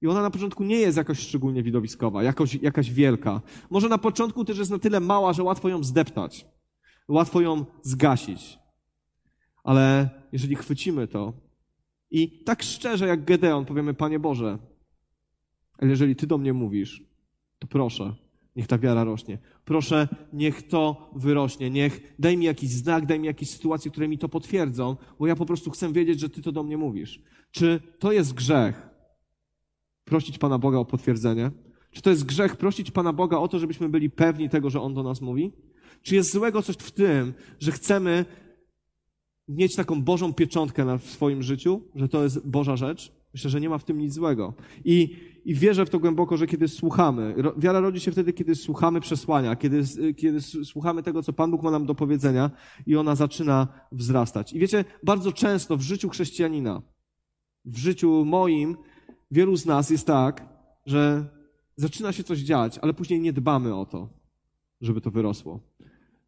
i ona na początku nie jest jakoś szczególnie widowiskowa, jakoś, jakaś wielka. Może na początku też jest na tyle mała, że łatwo ją zdeptać, łatwo ją zgasić. Ale jeżeli chwycimy to i tak szczerze jak Gedeon powiemy, Panie Boże, ale jeżeli Ty do mnie mówisz, to proszę, niech ta wiara rośnie. Proszę, niech to wyrośnie. Niech daj mi jakiś znak, daj mi jakieś sytuacje, które mi to potwierdzą, bo ja po prostu chcę wiedzieć, że Ty to do mnie mówisz. Czy to jest grzech? prosić Pana Boga o potwierdzenie? Czy to jest grzech prosić Pana Boga o to, żebyśmy byli pewni tego, że On do nas mówi? Czy jest złego coś w tym, że chcemy mieć taką Bożą pieczątkę w swoim życiu, że to jest Boża rzecz? Myślę, że nie ma w tym nic złego. I, i wierzę w to głęboko, że kiedy słuchamy, wiara rodzi się wtedy, kiedy słuchamy przesłania, kiedy, kiedy słuchamy tego, co Pan Bóg ma nam do powiedzenia i ona zaczyna wzrastać. I wiecie, bardzo często w życiu chrześcijanina, w życiu moim, wielu z nas jest tak, że zaczyna się coś dziać, ale później nie dbamy o to, żeby to wyrosło.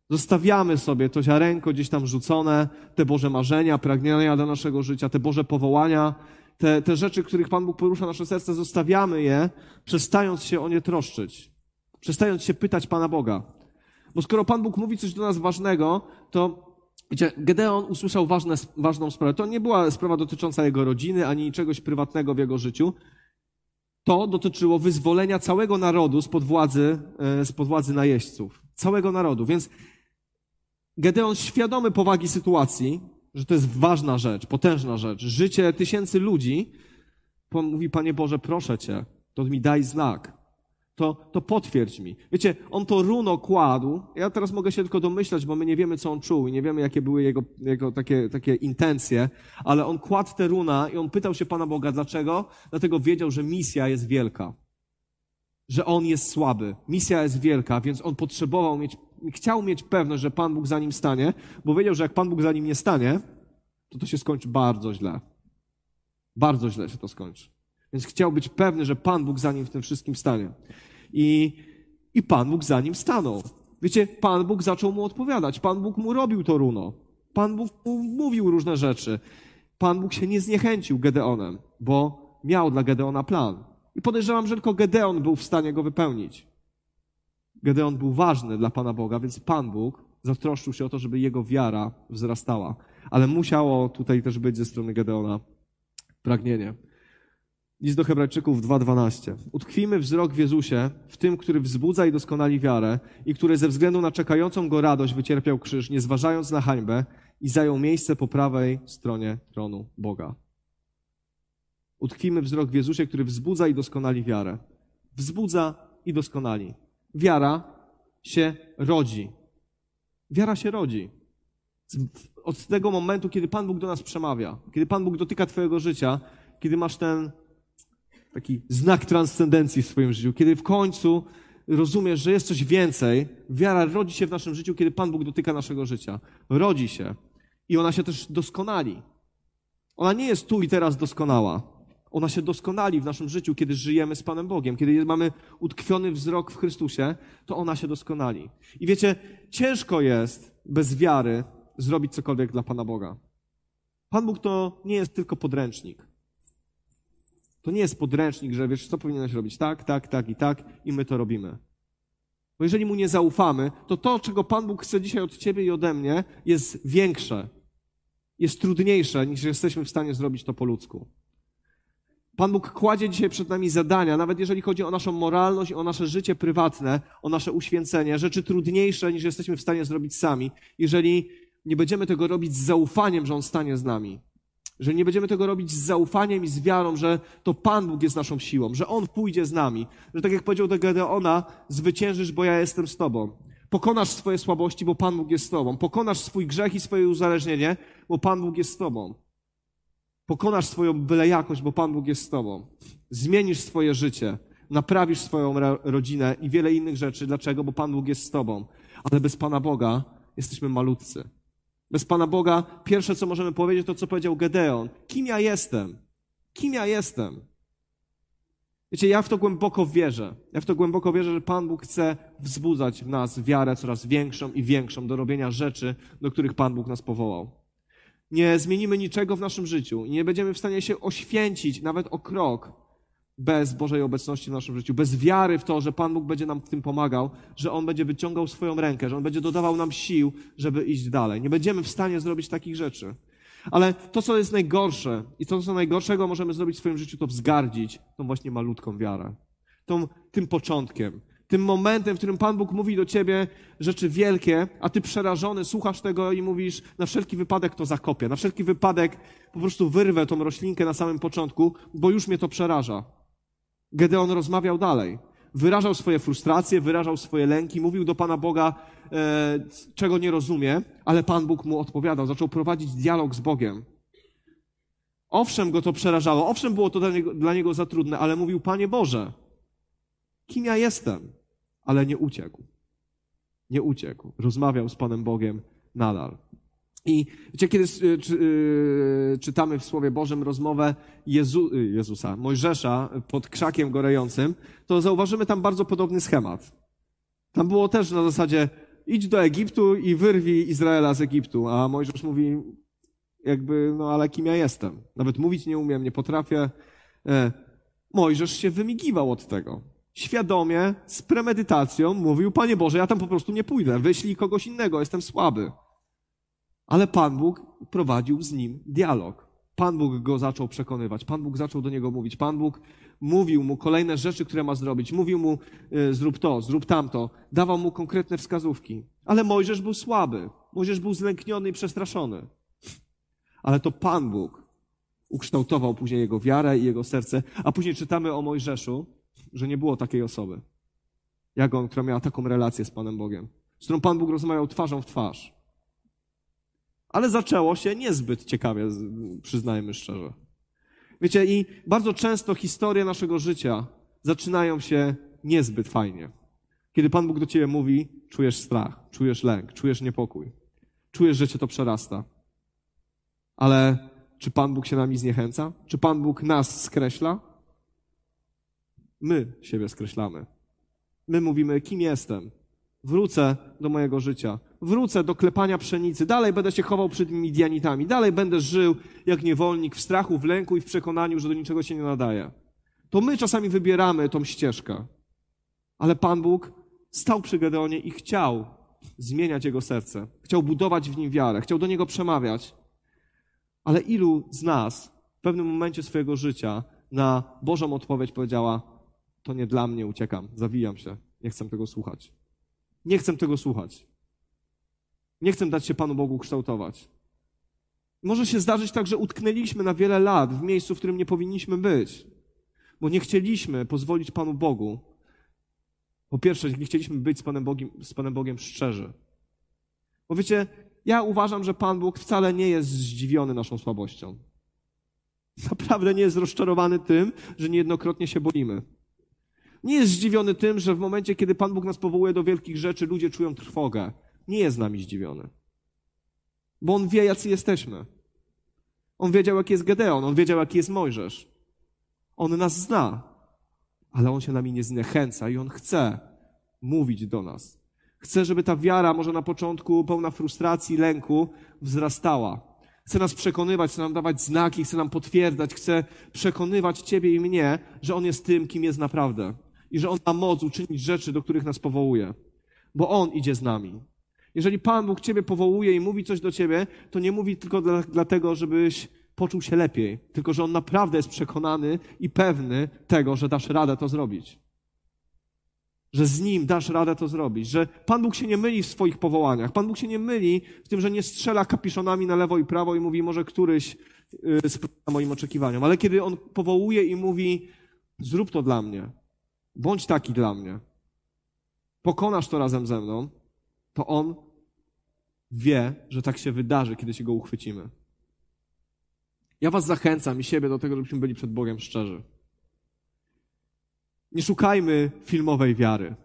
Zostawiamy sobie to ziarenko gdzieś tam rzucone, te Boże marzenia, pragnienia do naszego życia, te Boże powołania, te, te rzeczy, których Pan Bóg porusza nasze serce, zostawiamy je, przestając się o nie troszczyć, przestając się pytać Pana Boga. Bo skoro Pan Bóg mówi coś do nas ważnego, to Wiecie, Gedeon usłyszał ważne, ważną sprawę. To nie była sprawa dotycząca jego rodziny, ani czegoś prywatnego w jego życiu. To dotyczyło wyzwolenia całego narodu spod władzy, e, spod władzy najeźdźców. Całego narodu. Więc Gedeon świadomy powagi sytuacji, że to jest ważna rzecz, potężna rzecz, życie tysięcy ludzi, mówi, Panie Boże, proszę Cię, to mi daj znak to, to potwierdź mi. Wiecie, on to runo kładł. Ja teraz mogę się tylko domyślać, bo my nie wiemy, co on czuł i nie wiemy, jakie były jego, jego takie, takie intencje, ale on kładł te runa i on pytał się Pana Boga, dlaczego? Dlatego wiedział, że misja jest wielka. Że on jest słaby. Misja jest wielka, więc on potrzebował mieć, chciał mieć pewność, że Pan Bóg za nim stanie, bo wiedział, że jak Pan Bóg za nim nie stanie, to to się skończy bardzo źle. Bardzo źle się to skończy. Więc chciał być pewny, że Pan Bóg za nim w tym wszystkim stanie. I, i Pan Bóg za nim stanął. Wiecie, Pan Bóg zaczął mu odpowiadać. Pan Bóg mu robił to runo. Pan Bóg mu mówił różne rzeczy. Pan Bóg się nie zniechęcił Gedeonem, bo miał dla Gedeona plan. I podejrzewam, że tylko Gedeon był w stanie go wypełnić. Gedeon był ważny dla Pana Boga, więc Pan Bóg zatroszczył się o to, żeby jego wiara wzrastała. Ale musiało tutaj też być ze strony Gedeona pragnienie. List do Hebrajczyków 2:12. Utkwijmy wzrok w Jezusie, w tym, który wzbudza i doskonali wiarę i który ze względu na czekającą go radość wycierpiał krzyż, nie zważając na hańbę i zajął miejsce po prawej stronie tronu Boga. Utkwijmy wzrok w Jezusie, który wzbudza i doskonali wiarę. Wzbudza i doskonali. Wiara się rodzi. Wiara się rodzi. Od tego momentu, kiedy Pan Bóg do nas przemawia, kiedy Pan Bóg dotyka Twojego życia, kiedy masz ten taki znak transcendencji w swoim życiu, kiedy w końcu rozumiesz, że jest coś więcej, wiara rodzi się w naszym życiu, kiedy Pan Bóg dotyka naszego życia. Rodzi się. I ona się też doskonali. Ona nie jest tu i teraz doskonała. Ona się doskonali w naszym życiu, kiedy żyjemy z Panem Bogiem, kiedy mamy utkwiony wzrok w Chrystusie, to ona się doskonali. I wiecie, ciężko jest bez wiary zrobić cokolwiek dla Pana Boga. Pan Bóg to nie jest tylko podręcznik. To nie jest podręcznik, że wiesz, co powinieneś robić tak, tak, tak i tak, i my to robimy. Bo jeżeli mu nie zaufamy, to to, czego Pan Bóg chce dzisiaj od ciebie i ode mnie, jest większe, jest trudniejsze, niż jesteśmy w stanie zrobić to po ludzku. Pan Bóg kładzie dzisiaj przed nami zadania, nawet jeżeli chodzi o naszą moralność, o nasze życie prywatne, o nasze uświęcenie, rzeczy trudniejsze niż jesteśmy w stanie zrobić sami, jeżeli nie będziemy tego robić z zaufaniem, że On stanie z nami. Że nie będziemy tego robić z zaufaniem i z wiarą, że to Pan Bóg jest naszą siłą, że On pójdzie z nami. Że tak jak powiedział do Gedeona, zwyciężysz, bo ja jestem z Tobą. Pokonasz swoje słabości, bo Pan Bóg jest z Tobą. Pokonasz swój grzech i swoje uzależnienie, bo Pan Bóg jest z Tobą. Pokonasz swoją byle jakość, bo Pan Bóg jest z Tobą. Zmienisz swoje życie, naprawisz swoją rodzinę i wiele innych rzeczy. Dlaczego? Bo Pan Bóg jest z Tobą. Ale bez Pana Boga jesteśmy malutcy. Bez Pana Boga pierwsze, co możemy powiedzieć, to co powiedział Gedeon. Kim ja jestem? Kim ja jestem? Wiecie, ja w to głęboko wierzę. Ja w to głęboko wierzę, że Pan Bóg chce wzbudzać w nas wiarę coraz większą i większą do robienia rzeczy, do których Pan Bóg nas powołał. Nie zmienimy niczego w naszym życiu i nie będziemy w stanie się oświęcić nawet o krok, bez Bożej obecności w naszym życiu, bez wiary w to, że Pan Bóg będzie nam w tym pomagał, że On będzie wyciągał swoją rękę, że On będzie dodawał nam sił, żeby iść dalej. Nie będziemy w stanie zrobić takich rzeczy. Ale to, co jest najgorsze i to, co najgorszego możemy zrobić w swoim życiu, to wzgardzić tą właśnie malutką wiarę. Tą, tym początkiem. Tym momentem, w którym Pan Bóg mówi do ciebie rzeczy wielkie, a ty przerażony słuchasz tego i mówisz, na wszelki wypadek to zakopię, na wszelki wypadek po prostu wyrwę tą roślinkę na samym początku, bo już mnie to przeraża. Gedeon rozmawiał dalej. Wyrażał swoje frustracje, wyrażał swoje lęki, mówił do Pana Boga, e, czego nie rozumie, ale Pan Bóg mu odpowiadał, zaczął prowadzić dialog z Bogiem. Owszem, go to przerażało, owszem, było to dla niego, dla niego za trudne, ale mówił, Panie Boże, kim ja jestem? Ale nie uciekł. Nie uciekł. Rozmawiał z Panem Bogiem nadal. I wiecie, kiedy y, y, czytamy w Słowie Bożym rozmowę Jezu, y, Jezusa, Mojżesza pod krzakiem gorejącym, to zauważymy tam bardzo podobny schemat. Tam było też na zasadzie idź do Egiptu i wyrwij Izraela z Egiptu, a Mojżesz mówi jakby, no ale kim ja jestem? Nawet mówić nie umiem, nie potrafię. E, Mojżesz się wymigiwał od tego. Świadomie, z premedytacją mówił, Panie Boże, ja tam po prostu nie pójdę, wyślij kogoś innego, jestem słaby. Ale Pan Bóg prowadził z nim dialog. Pan Bóg go zaczął przekonywać, Pan Bóg zaczął do niego mówić, Pan Bóg mówił mu kolejne rzeczy, które ma zrobić, mówił mu y, zrób to, zrób tamto, dawał mu konkretne wskazówki. Ale Mojżesz był słaby, Mojżesz był zlękniony i przestraszony. Ale to Pan Bóg ukształtował później jego wiarę i jego serce, a później czytamy o Mojżeszu, że nie było takiej osoby, jak on, która miała taką relację z Panem Bogiem, z którą Pan Bóg rozmawiał twarzą w twarz. Ale zaczęło się niezbyt ciekawie, przyznajmy szczerze. Wiecie, i bardzo często historie naszego życia zaczynają się niezbyt fajnie. Kiedy Pan Bóg do ciebie mówi, czujesz strach, czujesz lęk, czujesz niepokój, czujesz, że cię to przerasta. Ale czy Pan Bóg się nami zniechęca? Czy Pan Bóg nas skreśla? My siebie skreślamy. My mówimy, kim jestem? Wrócę do mojego życia. Wrócę do klepania pszenicy. Dalej będę się chował przed Midianitami. Dalej będę żył jak niewolnik w strachu, w lęku i w przekonaniu, że do niczego się nie nadaje. To my czasami wybieramy tą ścieżkę. Ale Pan Bóg stał przy Gedeonie i chciał zmieniać jego serce. Chciał budować w nim wiarę. Chciał do niego przemawiać. Ale ilu z nas w pewnym momencie swojego życia na Bożą odpowiedź powiedziała: To nie dla mnie, uciekam, zawijam się, nie chcę tego słuchać. Nie chcę tego słuchać. Nie chcę dać się Panu Bogu kształtować. Może się zdarzyć tak, że utknęliśmy na wiele lat w miejscu, w którym nie powinniśmy być, bo nie chcieliśmy pozwolić Panu Bogu. Po pierwsze, nie chcieliśmy być z Panem Bogiem, z Panem Bogiem szczerzy. Bo wiecie, ja uważam, że Pan Bóg wcale nie jest zdziwiony naszą słabością. Naprawdę nie jest rozczarowany tym, że niejednokrotnie się boimy. Nie jest zdziwiony tym, że w momencie, kiedy Pan Bóg nas powołuje do wielkich rzeczy, ludzie czują trwogę. Nie jest z nami zdziwiony. Bo on wie, jacy jesteśmy. On wiedział, jaki jest Gedeon, on wiedział, jaki jest Mojżesz. On nas zna, ale on się nami nie zniechęca i on chce mówić do nas. Chce, żeby ta wiara, może na początku pełna frustracji, lęku, wzrastała. Chce nas przekonywać, chce nam dawać znaki, chce nam potwierdzać, chce przekonywać Ciebie i mnie, że On jest tym, kim jest naprawdę. I że On ma moc uczynić rzeczy, do których nas powołuje. Bo On idzie z nami. Jeżeli Pan Bóg Ciebie powołuje i mówi coś do Ciebie, to nie mówi tylko dla, dlatego, żebyś poczuł się lepiej, tylko że On naprawdę jest przekonany i pewny tego, że dasz radę to zrobić. Że z Nim dasz radę to zrobić, że Pan Bóg się nie myli w swoich powołaniach. Pan Bóg się nie myli w tym, że nie strzela kapiszonami na lewo i prawo i mówi, może któryś yy, sprzyja moim oczekiwaniom. Ale kiedy On powołuje i mówi, zrób to dla mnie, bądź taki dla mnie, pokonasz to razem ze mną, to On wie, że tak się wydarzy, kiedy się Go uchwycimy. Ja Was zachęcam i siebie do tego, żebyśmy byli przed Bogiem szczerzy. Nie szukajmy filmowej wiary.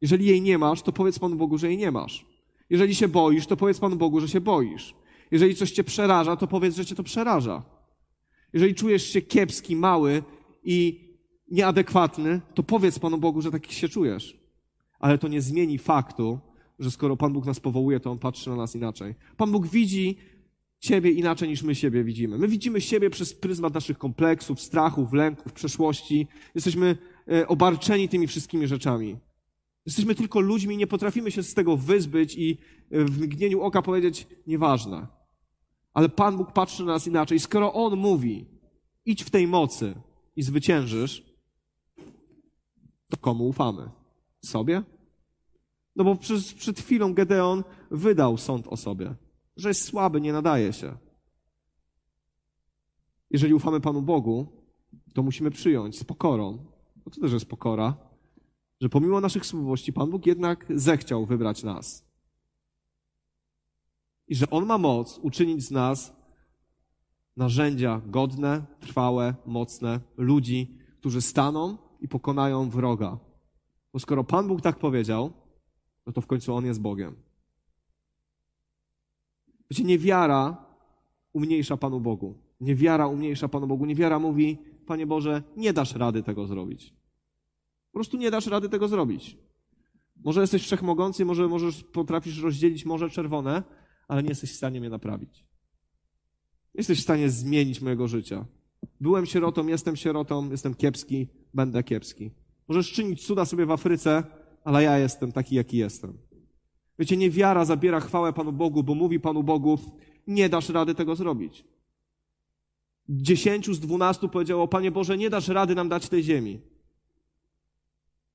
Jeżeli jej nie masz, to powiedz Panu Bogu, że jej nie masz. Jeżeli się boisz, to powiedz Panu Bogu, że się boisz. Jeżeli coś cię przeraża, to powiedz, że cię to przeraża. Jeżeli czujesz się kiepski, mały i nieadekwatny, to powiedz Panu Bogu, że taki się czujesz. Ale to nie zmieni faktu, że skoro Pan Bóg nas powołuje, to On patrzy na nas inaczej. Pan Bóg widzi Ciebie inaczej niż my siebie widzimy. My widzimy siebie przez pryzmat naszych kompleksów, strachów, lęków, przeszłości. Jesteśmy e, obarczeni tymi wszystkimi rzeczami. Jesteśmy tylko ludźmi, nie potrafimy się z tego wyzbyć i e, w mgnieniu oka powiedzieć nieważne. Ale Pan Bóg patrzy na nas inaczej. Skoro On mówi, idź w tej mocy i zwyciężysz, to komu ufamy? Sobie? No bo przed, przed chwilą Gedeon wydał sąd o sobie, że jest słaby, nie nadaje się. Jeżeli ufamy Panu Bogu, to musimy przyjąć z pokorą, bo to też jest pokora, że pomimo naszych słabości Pan Bóg jednak zechciał wybrać nas. I że On ma moc uczynić z nas narzędzia godne, trwałe, mocne, ludzi, którzy staną i pokonają wroga. Bo skoro Pan Bóg tak powiedział, no to w końcu On jest Bogiem. Wiecie, niewiara umniejsza Panu Bogu. Niewiara umniejsza Panu Bogu. Niewiara mówi, Panie Boże, nie dasz rady tego zrobić. Po prostu nie dasz rady tego zrobić. Może jesteś wszechmogący, może możesz, potrafisz rozdzielić Morze Czerwone, ale nie jesteś w stanie mnie naprawić. Nie jesteś w stanie zmienić mojego życia. Byłem sierotą, jestem sierotą, jestem kiepski, będę kiepski. Możesz czynić cuda sobie w Afryce, ale ja jestem taki, jaki jestem. Wiecie, niewiara zabiera chwałę Panu Bogu, bo mówi Panu Bogu, nie dasz rady tego zrobić. Dziesięciu z dwunastu powiedziało, Panie Boże, nie dasz rady nam dać tej ziemi.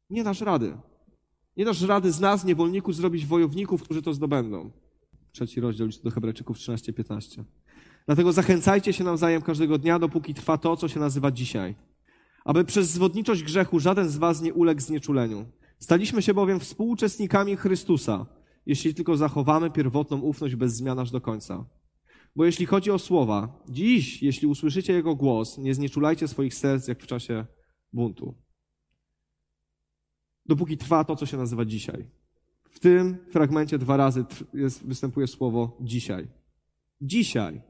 Nie dasz rady. Nie dasz rady z nas, niewolników, zrobić wojowników, którzy to zdobędą. Trzeci rozdział listu do Hebrajczyków 13-15. Dlatego zachęcajcie się nawzajem każdego dnia, dopóki trwa to, co się nazywa dzisiaj. Aby przez zwodniczość grzechu żaden z was nie uległ znieczuleniu. Staliśmy się bowiem współuczestnikami Chrystusa, jeśli tylko zachowamy pierwotną ufność bez zmian aż do końca. Bo jeśli chodzi o słowa, dziś, jeśli usłyszycie Jego głos, nie znieczulajcie swoich serc jak w czasie buntu. Dopóki trwa to, co się nazywa dzisiaj. W tym fragmencie dwa razy jest, występuje słowo dzisiaj. Dzisiaj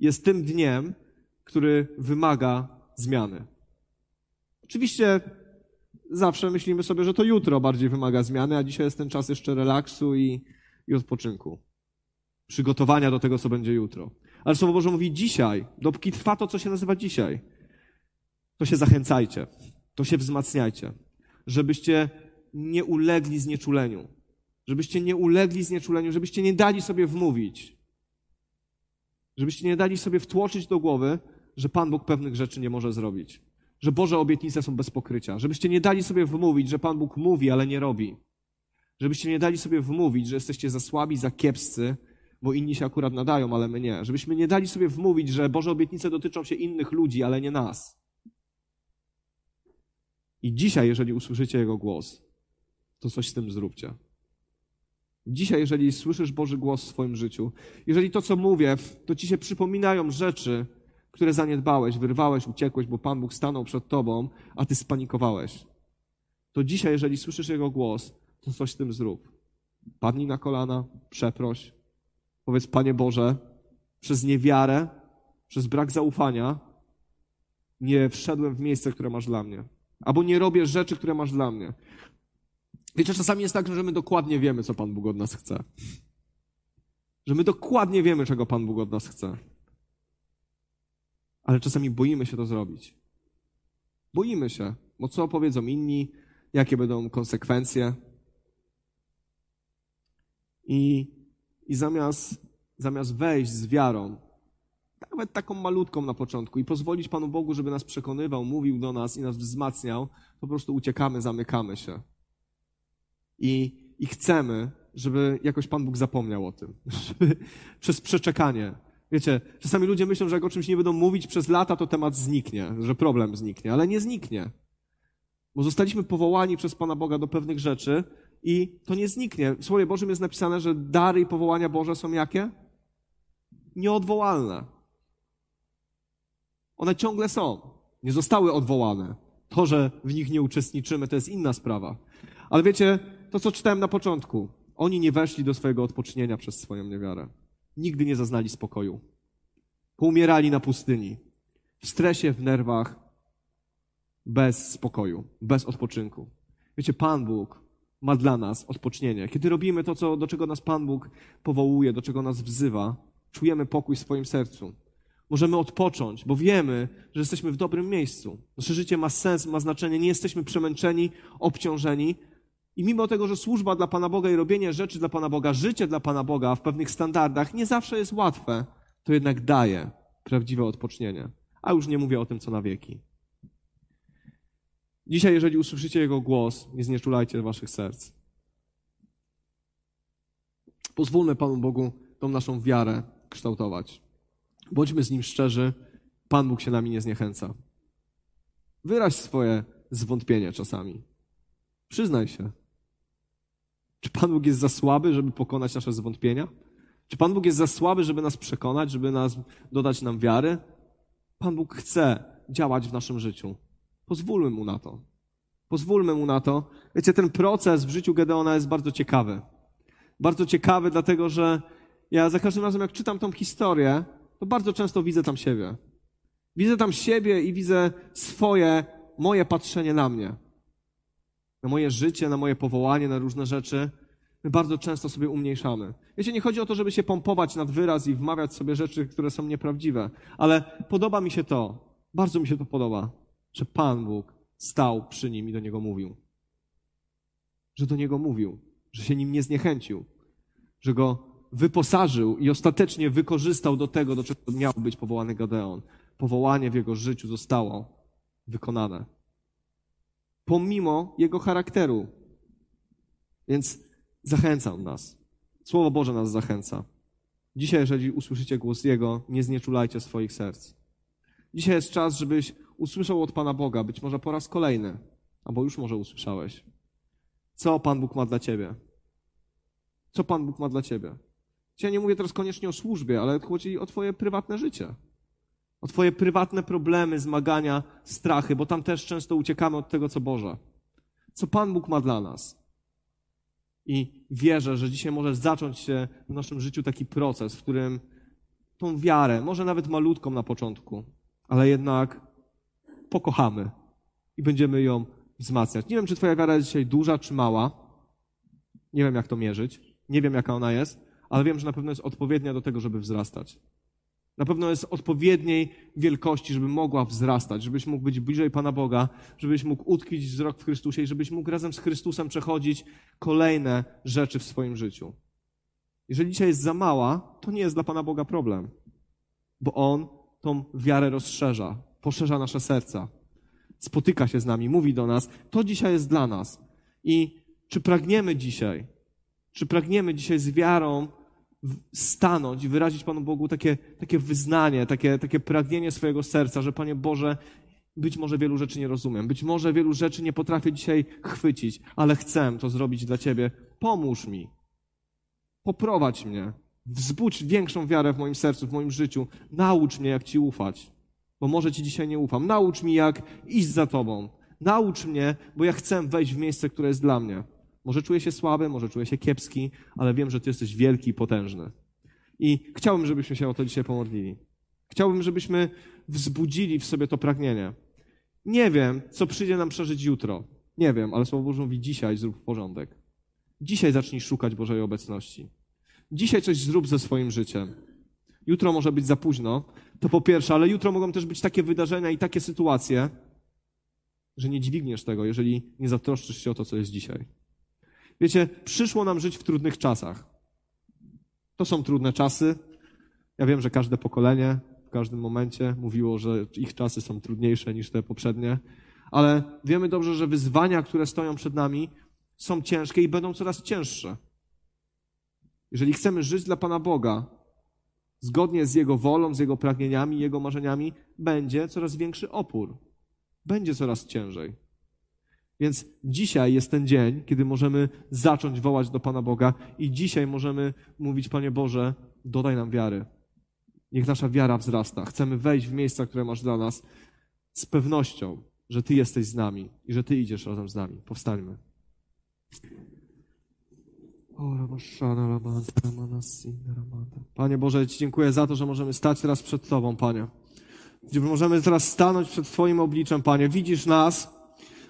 jest tym dniem, który wymaga zmiany. Oczywiście zawsze myślimy sobie, że to jutro bardziej wymaga zmiany, a dzisiaj jest ten czas jeszcze relaksu i, i odpoczynku. Przygotowania do tego, co będzie jutro. Ale Słowo Boże mówi dzisiaj, dopóki trwa to, co się nazywa dzisiaj, to się zachęcajcie, to się wzmacniajcie, żebyście nie ulegli znieczuleniu, żebyście nie ulegli znieczuleniu, żebyście nie dali sobie wmówić, żebyście nie dali sobie wtłoczyć do głowy, że Pan Bóg pewnych rzeczy nie może zrobić że Boże obietnice są bez pokrycia. Żebyście nie dali sobie wmówić, że Pan Bóg mówi, ale nie robi. Żebyście nie dali sobie wmówić, że jesteście za słabi, za kiepscy, bo inni się akurat nadają, ale my nie. Żebyśmy nie dali sobie wmówić, że Boże obietnice dotyczą się innych ludzi, ale nie nas. I dzisiaj, jeżeli usłyszycie Jego głos, to coś z tym zróbcie. Dzisiaj, jeżeli słyszysz Boży głos w swoim życiu, jeżeli to, co mówię, to ci się przypominają rzeczy, które zaniedbałeś, wyrwałeś, uciekłeś, bo Pan Bóg stanął przed tobą, a ty spanikowałeś. To dzisiaj, jeżeli słyszysz Jego głos, to coś z tym zrób. Padnij na kolana, przeproś, Powiedz, Panie Boże, przez niewiarę, przez brak zaufania nie wszedłem w miejsce, które masz dla mnie. Albo nie robię rzeczy, które masz dla mnie. Wiecie, czasami jest tak, że my dokładnie wiemy, co Pan Bóg od nas chce. Że my dokładnie wiemy, czego Pan Bóg od nas chce. Ale czasami boimy się to zrobić. Boimy się, bo co powiedzą inni, jakie będą konsekwencje. I, i zamiast, zamiast wejść z wiarą, nawet taką malutką na początku, i pozwolić Panu Bogu, żeby nas przekonywał, mówił do nas i nas wzmacniał, po prostu uciekamy, zamykamy się. I, i chcemy, żeby jakoś Pan Bóg zapomniał o tym. <laughs> Żeby przez przeczekanie. Wiecie, czasami ludzie myślą, że jak o czymś nie będą mówić przez lata, to temat zniknie, że problem zniknie, ale nie zniknie. Bo zostaliśmy powołani przez Pana Boga do pewnych rzeczy i to nie zniknie. W Słowie Bożym jest napisane, że dary i powołania Boże są jakie? Nieodwołalne. One ciągle są. Nie zostały odwołane. To, że w nich nie uczestniczymy, to jest inna sprawa. Ale wiecie, to co czytałem na początku. Oni nie weszli do swojego odpocznienia przez swoją niewiarę. Nigdy nie zaznali spokoju. Poumierali na pustyni. W stresie, w nerwach, bez spokoju, bez odpoczynku. Wiecie, Pan Bóg ma dla nas odpocznienie. Kiedy robimy to, co, do czego nas Pan Bóg powołuje, do czego nas wzywa, czujemy pokój w swoim sercu. Możemy odpocząć, bo wiemy, że jesteśmy w dobrym miejscu. Nasze życie ma sens, ma znaczenie, nie jesteśmy przemęczeni, obciążeni. I mimo tego, że służba dla Pana Boga i robienie rzeczy dla Pana Boga, życie dla Pana Boga w pewnych standardach nie zawsze jest łatwe, to jednak daje prawdziwe odpocznienie. A już nie mówię o tym, co na wieki. Dzisiaj, jeżeli usłyszycie Jego głos, nie znieczulajcie waszych serc. Pozwólmy Panu Bogu tą naszą wiarę kształtować. Bądźmy z Nim szczerzy, Pan Bóg się nami nie zniechęca. Wyraź swoje zwątpienie czasami. Przyznaj się. Czy Pan Bóg jest za słaby, żeby pokonać nasze zwątpienia? Czy Pan Bóg jest za słaby, żeby nas przekonać, żeby nas dodać nam wiary? Pan Bóg chce działać w naszym życiu. Pozwólmy mu na to. Pozwólmy mu na to. Wiecie, ten proces w życiu Gedeona jest bardzo ciekawy. Bardzo ciekawy, dlatego że ja za każdym razem, jak czytam tą historię, to bardzo często widzę tam siebie. Widzę tam siebie i widzę swoje, moje patrzenie na mnie. Na moje życie, na moje powołanie, na różne rzeczy. My bardzo często sobie umniejszamy. Wiecie, nie chodzi o to, żeby się pompować nad wyraz i wmawiać sobie rzeczy, które są nieprawdziwe, ale podoba mi się to, bardzo mi się to podoba, że Pan Bóg stał przy nim i do niego mówił. Że do niego mówił, że się nim nie zniechęcił, że go wyposażył i ostatecznie wykorzystał do tego, do czego miał być powołany Gadeon. Powołanie w jego życiu zostało wykonane. Pomimo jego charakteru. Więc zachęcał nas. Słowo Boże nas zachęca. Dzisiaj, jeżeli usłyszycie głos Jego, nie znieczulajcie swoich serc. Dzisiaj jest czas, żebyś usłyszał od Pana Boga, być może po raz kolejny, albo już może usłyszałeś. Co Pan Bóg ma dla Ciebie? Co Pan Bóg ma dla Ciebie? Ja nie mówię teraz koniecznie o służbie, ale chodzi o Twoje prywatne życie. O Twoje prywatne problemy, zmagania, strachy, bo tam też często uciekamy od tego, co Boże. Co Pan Bóg ma dla nas. I wierzę, że dzisiaj może zacząć się w naszym życiu taki proces, w którym tą wiarę, może nawet malutką na początku, ale jednak pokochamy i będziemy ją wzmacniać. Nie wiem, czy Twoja wiara jest dzisiaj duża czy mała. Nie wiem, jak to mierzyć. Nie wiem, jaka ona jest, ale wiem, że na pewno jest odpowiednia do tego, żeby wzrastać. Na pewno jest odpowiedniej wielkości, żeby mogła wzrastać, żebyś mógł być bliżej Pana Boga, żebyś mógł utkwić wzrok w Chrystusie i żebyś mógł razem z Chrystusem przechodzić kolejne rzeczy w swoim życiu. Jeżeli dzisiaj jest za mała, to nie jest dla Pana Boga problem, bo On tą wiarę rozszerza, poszerza nasze serca, spotyka się z nami, mówi do nas. To dzisiaj jest dla nas. I czy pragniemy dzisiaj, czy pragniemy dzisiaj z wiarą stanąć i wyrazić Panu Bogu takie, takie wyznanie, takie, takie pragnienie swojego serca, że Panie Boże, być może wielu rzeczy nie rozumiem, być może wielu rzeczy nie potrafię dzisiaj chwycić, ale chcę to zrobić dla Ciebie. Pomóż mi. Poprowadź mnie. Wzbudź większą wiarę w moim sercu, w moim życiu. Naucz mnie, jak Ci ufać, bo może Ci dzisiaj nie ufam. Naucz mi, jak iść za Tobą. Naucz mnie, bo ja chcę wejść w miejsce, które jest dla mnie. Może czuję się słaby, może czuję się kiepski, ale wiem, że Ty jesteś wielki i potężny. I chciałbym, żebyśmy się o to dzisiaj pomodlili. Chciałbym, żebyśmy wzbudzili w sobie to pragnienie. Nie wiem, co przyjdzie nam przeżyć jutro. Nie wiem, ale Słowo Boże mówi dzisiaj zrób porządek. Dzisiaj zacznij szukać Bożej obecności. Dzisiaj coś zrób ze swoim życiem. Jutro może być za późno, to po pierwsze, ale jutro mogą też być takie wydarzenia i takie sytuacje, że nie dźwigniesz tego, jeżeli nie zatroszczysz się o to, co jest dzisiaj. Wiecie, przyszło nam żyć w trudnych czasach. To są trudne czasy. Ja wiem, że każde pokolenie w każdym momencie mówiło, że ich czasy są trudniejsze niż te poprzednie, ale wiemy dobrze, że wyzwania, które stoją przed nami, są ciężkie i będą coraz cięższe. Jeżeli chcemy żyć dla Pana Boga, zgodnie z Jego wolą, z Jego pragnieniami, Jego marzeniami, będzie coraz większy opór. Będzie coraz ciężej. Więc dzisiaj jest ten dzień, kiedy możemy zacząć wołać do Pana Boga i dzisiaj możemy mówić, Panie Boże, dodaj nam wiary. Niech nasza wiara wzrasta. Chcemy wejść w miejsca, które masz dla nas z pewnością, że Ty jesteś z nami i że Ty idziesz razem z nami. Powstańmy. Panie Boże, Ci dziękuję za to, że możemy stać teraz przed Tobą, Panie. Możemy teraz stanąć przed Twoim obliczem, Panie. Widzisz nas.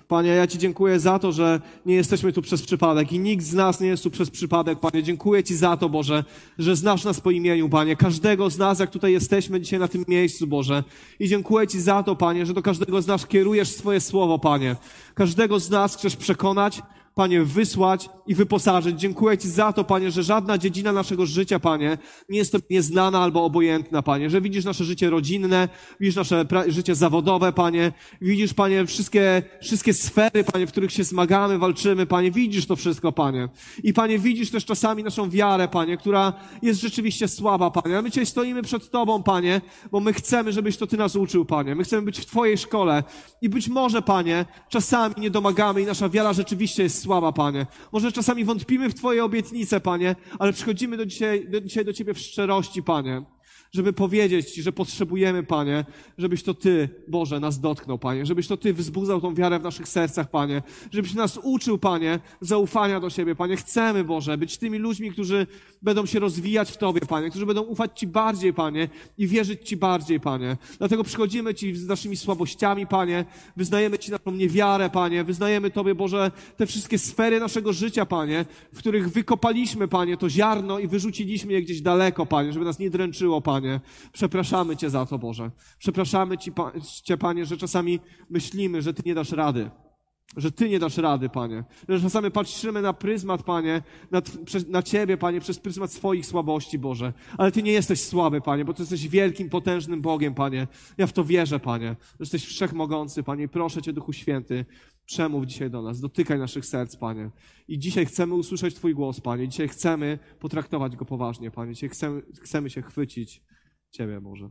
Panie, ja Ci dziękuję za to, że nie jesteśmy tu przez przypadek i nikt z nas nie jest tu przez przypadek, Panie. Dziękuję Ci za to, Boże, że znasz nas po imieniu, Panie. Każdego z nas, jak tutaj jesteśmy dzisiaj na tym miejscu, Boże. I dziękuję Ci za to, Panie, że do każdego z nas kierujesz swoje słowo, Panie. Każdego z nas chcesz przekonać, Panie, wysłać i wyposażyć. Dziękuję Ci za to, Panie, że żadna dziedzina naszego życia, Panie, nie jest to nieznana albo obojętna, Panie, że widzisz nasze życie rodzinne, widzisz nasze życie zawodowe, Panie, widzisz, Panie, wszystkie, wszystkie sfery, Panie, w których się zmagamy, walczymy, Panie, widzisz to wszystko, Panie. I Panie, widzisz też czasami naszą wiarę, Panie, która jest rzeczywiście słaba, Panie. A my dzisiaj stoimy przed Tobą, Panie, bo my chcemy, żebyś to Ty nas uczył, Panie. My chcemy być w Twojej szkole i być może, Panie, czasami nie domagamy i nasza wiara rzeczywiście jest słaba, Panie. Może czasami wątpimy w Twoje obietnice, Panie, ale przychodzimy do dzisiaj, do, dzisiaj do Ciebie w szczerości, Panie żeby powiedzieć Ci, że potrzebujemy, Panie, żebyś to Ty, Boże, nas dotknął, Panie, żebyś to Ty wzbudzał tą wiarę w naszych sercach, Panie, żebyś nas uczył, Panie, zaufania do siebie, Panie. Chcemy, Boże, być tymi ludźmi, którzy będą się rozwijać w Tobie, Panie, którzy będą ufać Ci bardziej, Panie, i wierzyć Ci bardziej, Panie. Dlatego przychodzimy Ci z naszymi słabościami, Panie, wyznajemy Ci naszą niewiarę, Panie, wyznajemy Tobie, Boże, te wszystkie sfery naszego życia, Panie, w których wykopaliśmy, Panie, to ziarno i wyrzuciliśmy je gdzieś daleko, Panie, żeby nas nie dręczyło, Panie. Panie. Przepraszamy Cię za to, Boże. Przepraszamy Ci, Cię, Panie, że czasami myślimy, że Ty nie dasz rady. Że Ty nie dasz rady, Panie. Że czasami patrzymy na pryzmat, Panie, na, na Ciebie, Panie, przez pryzmat swoich słabości, Boże. Ale Ty nie jesteś słaby, Panie, bo Ty jesteś wielkim, potężnym Bogiem, Panie. Ja w to wierzę, Panie. Że jesteś wszechmogący, Panie. Proszę Cię, Duchu Święty, przemów dzisiaj do nas. Dotykaj naszych serc, Panie. I dzisiaj chcemy usłyszeć Twój głos, Panie. Dzisiaj chcemy potraktować Go poważnie, Panie. Dzisiaj chcemy, chcemy się chwycić Ciebie, Boże.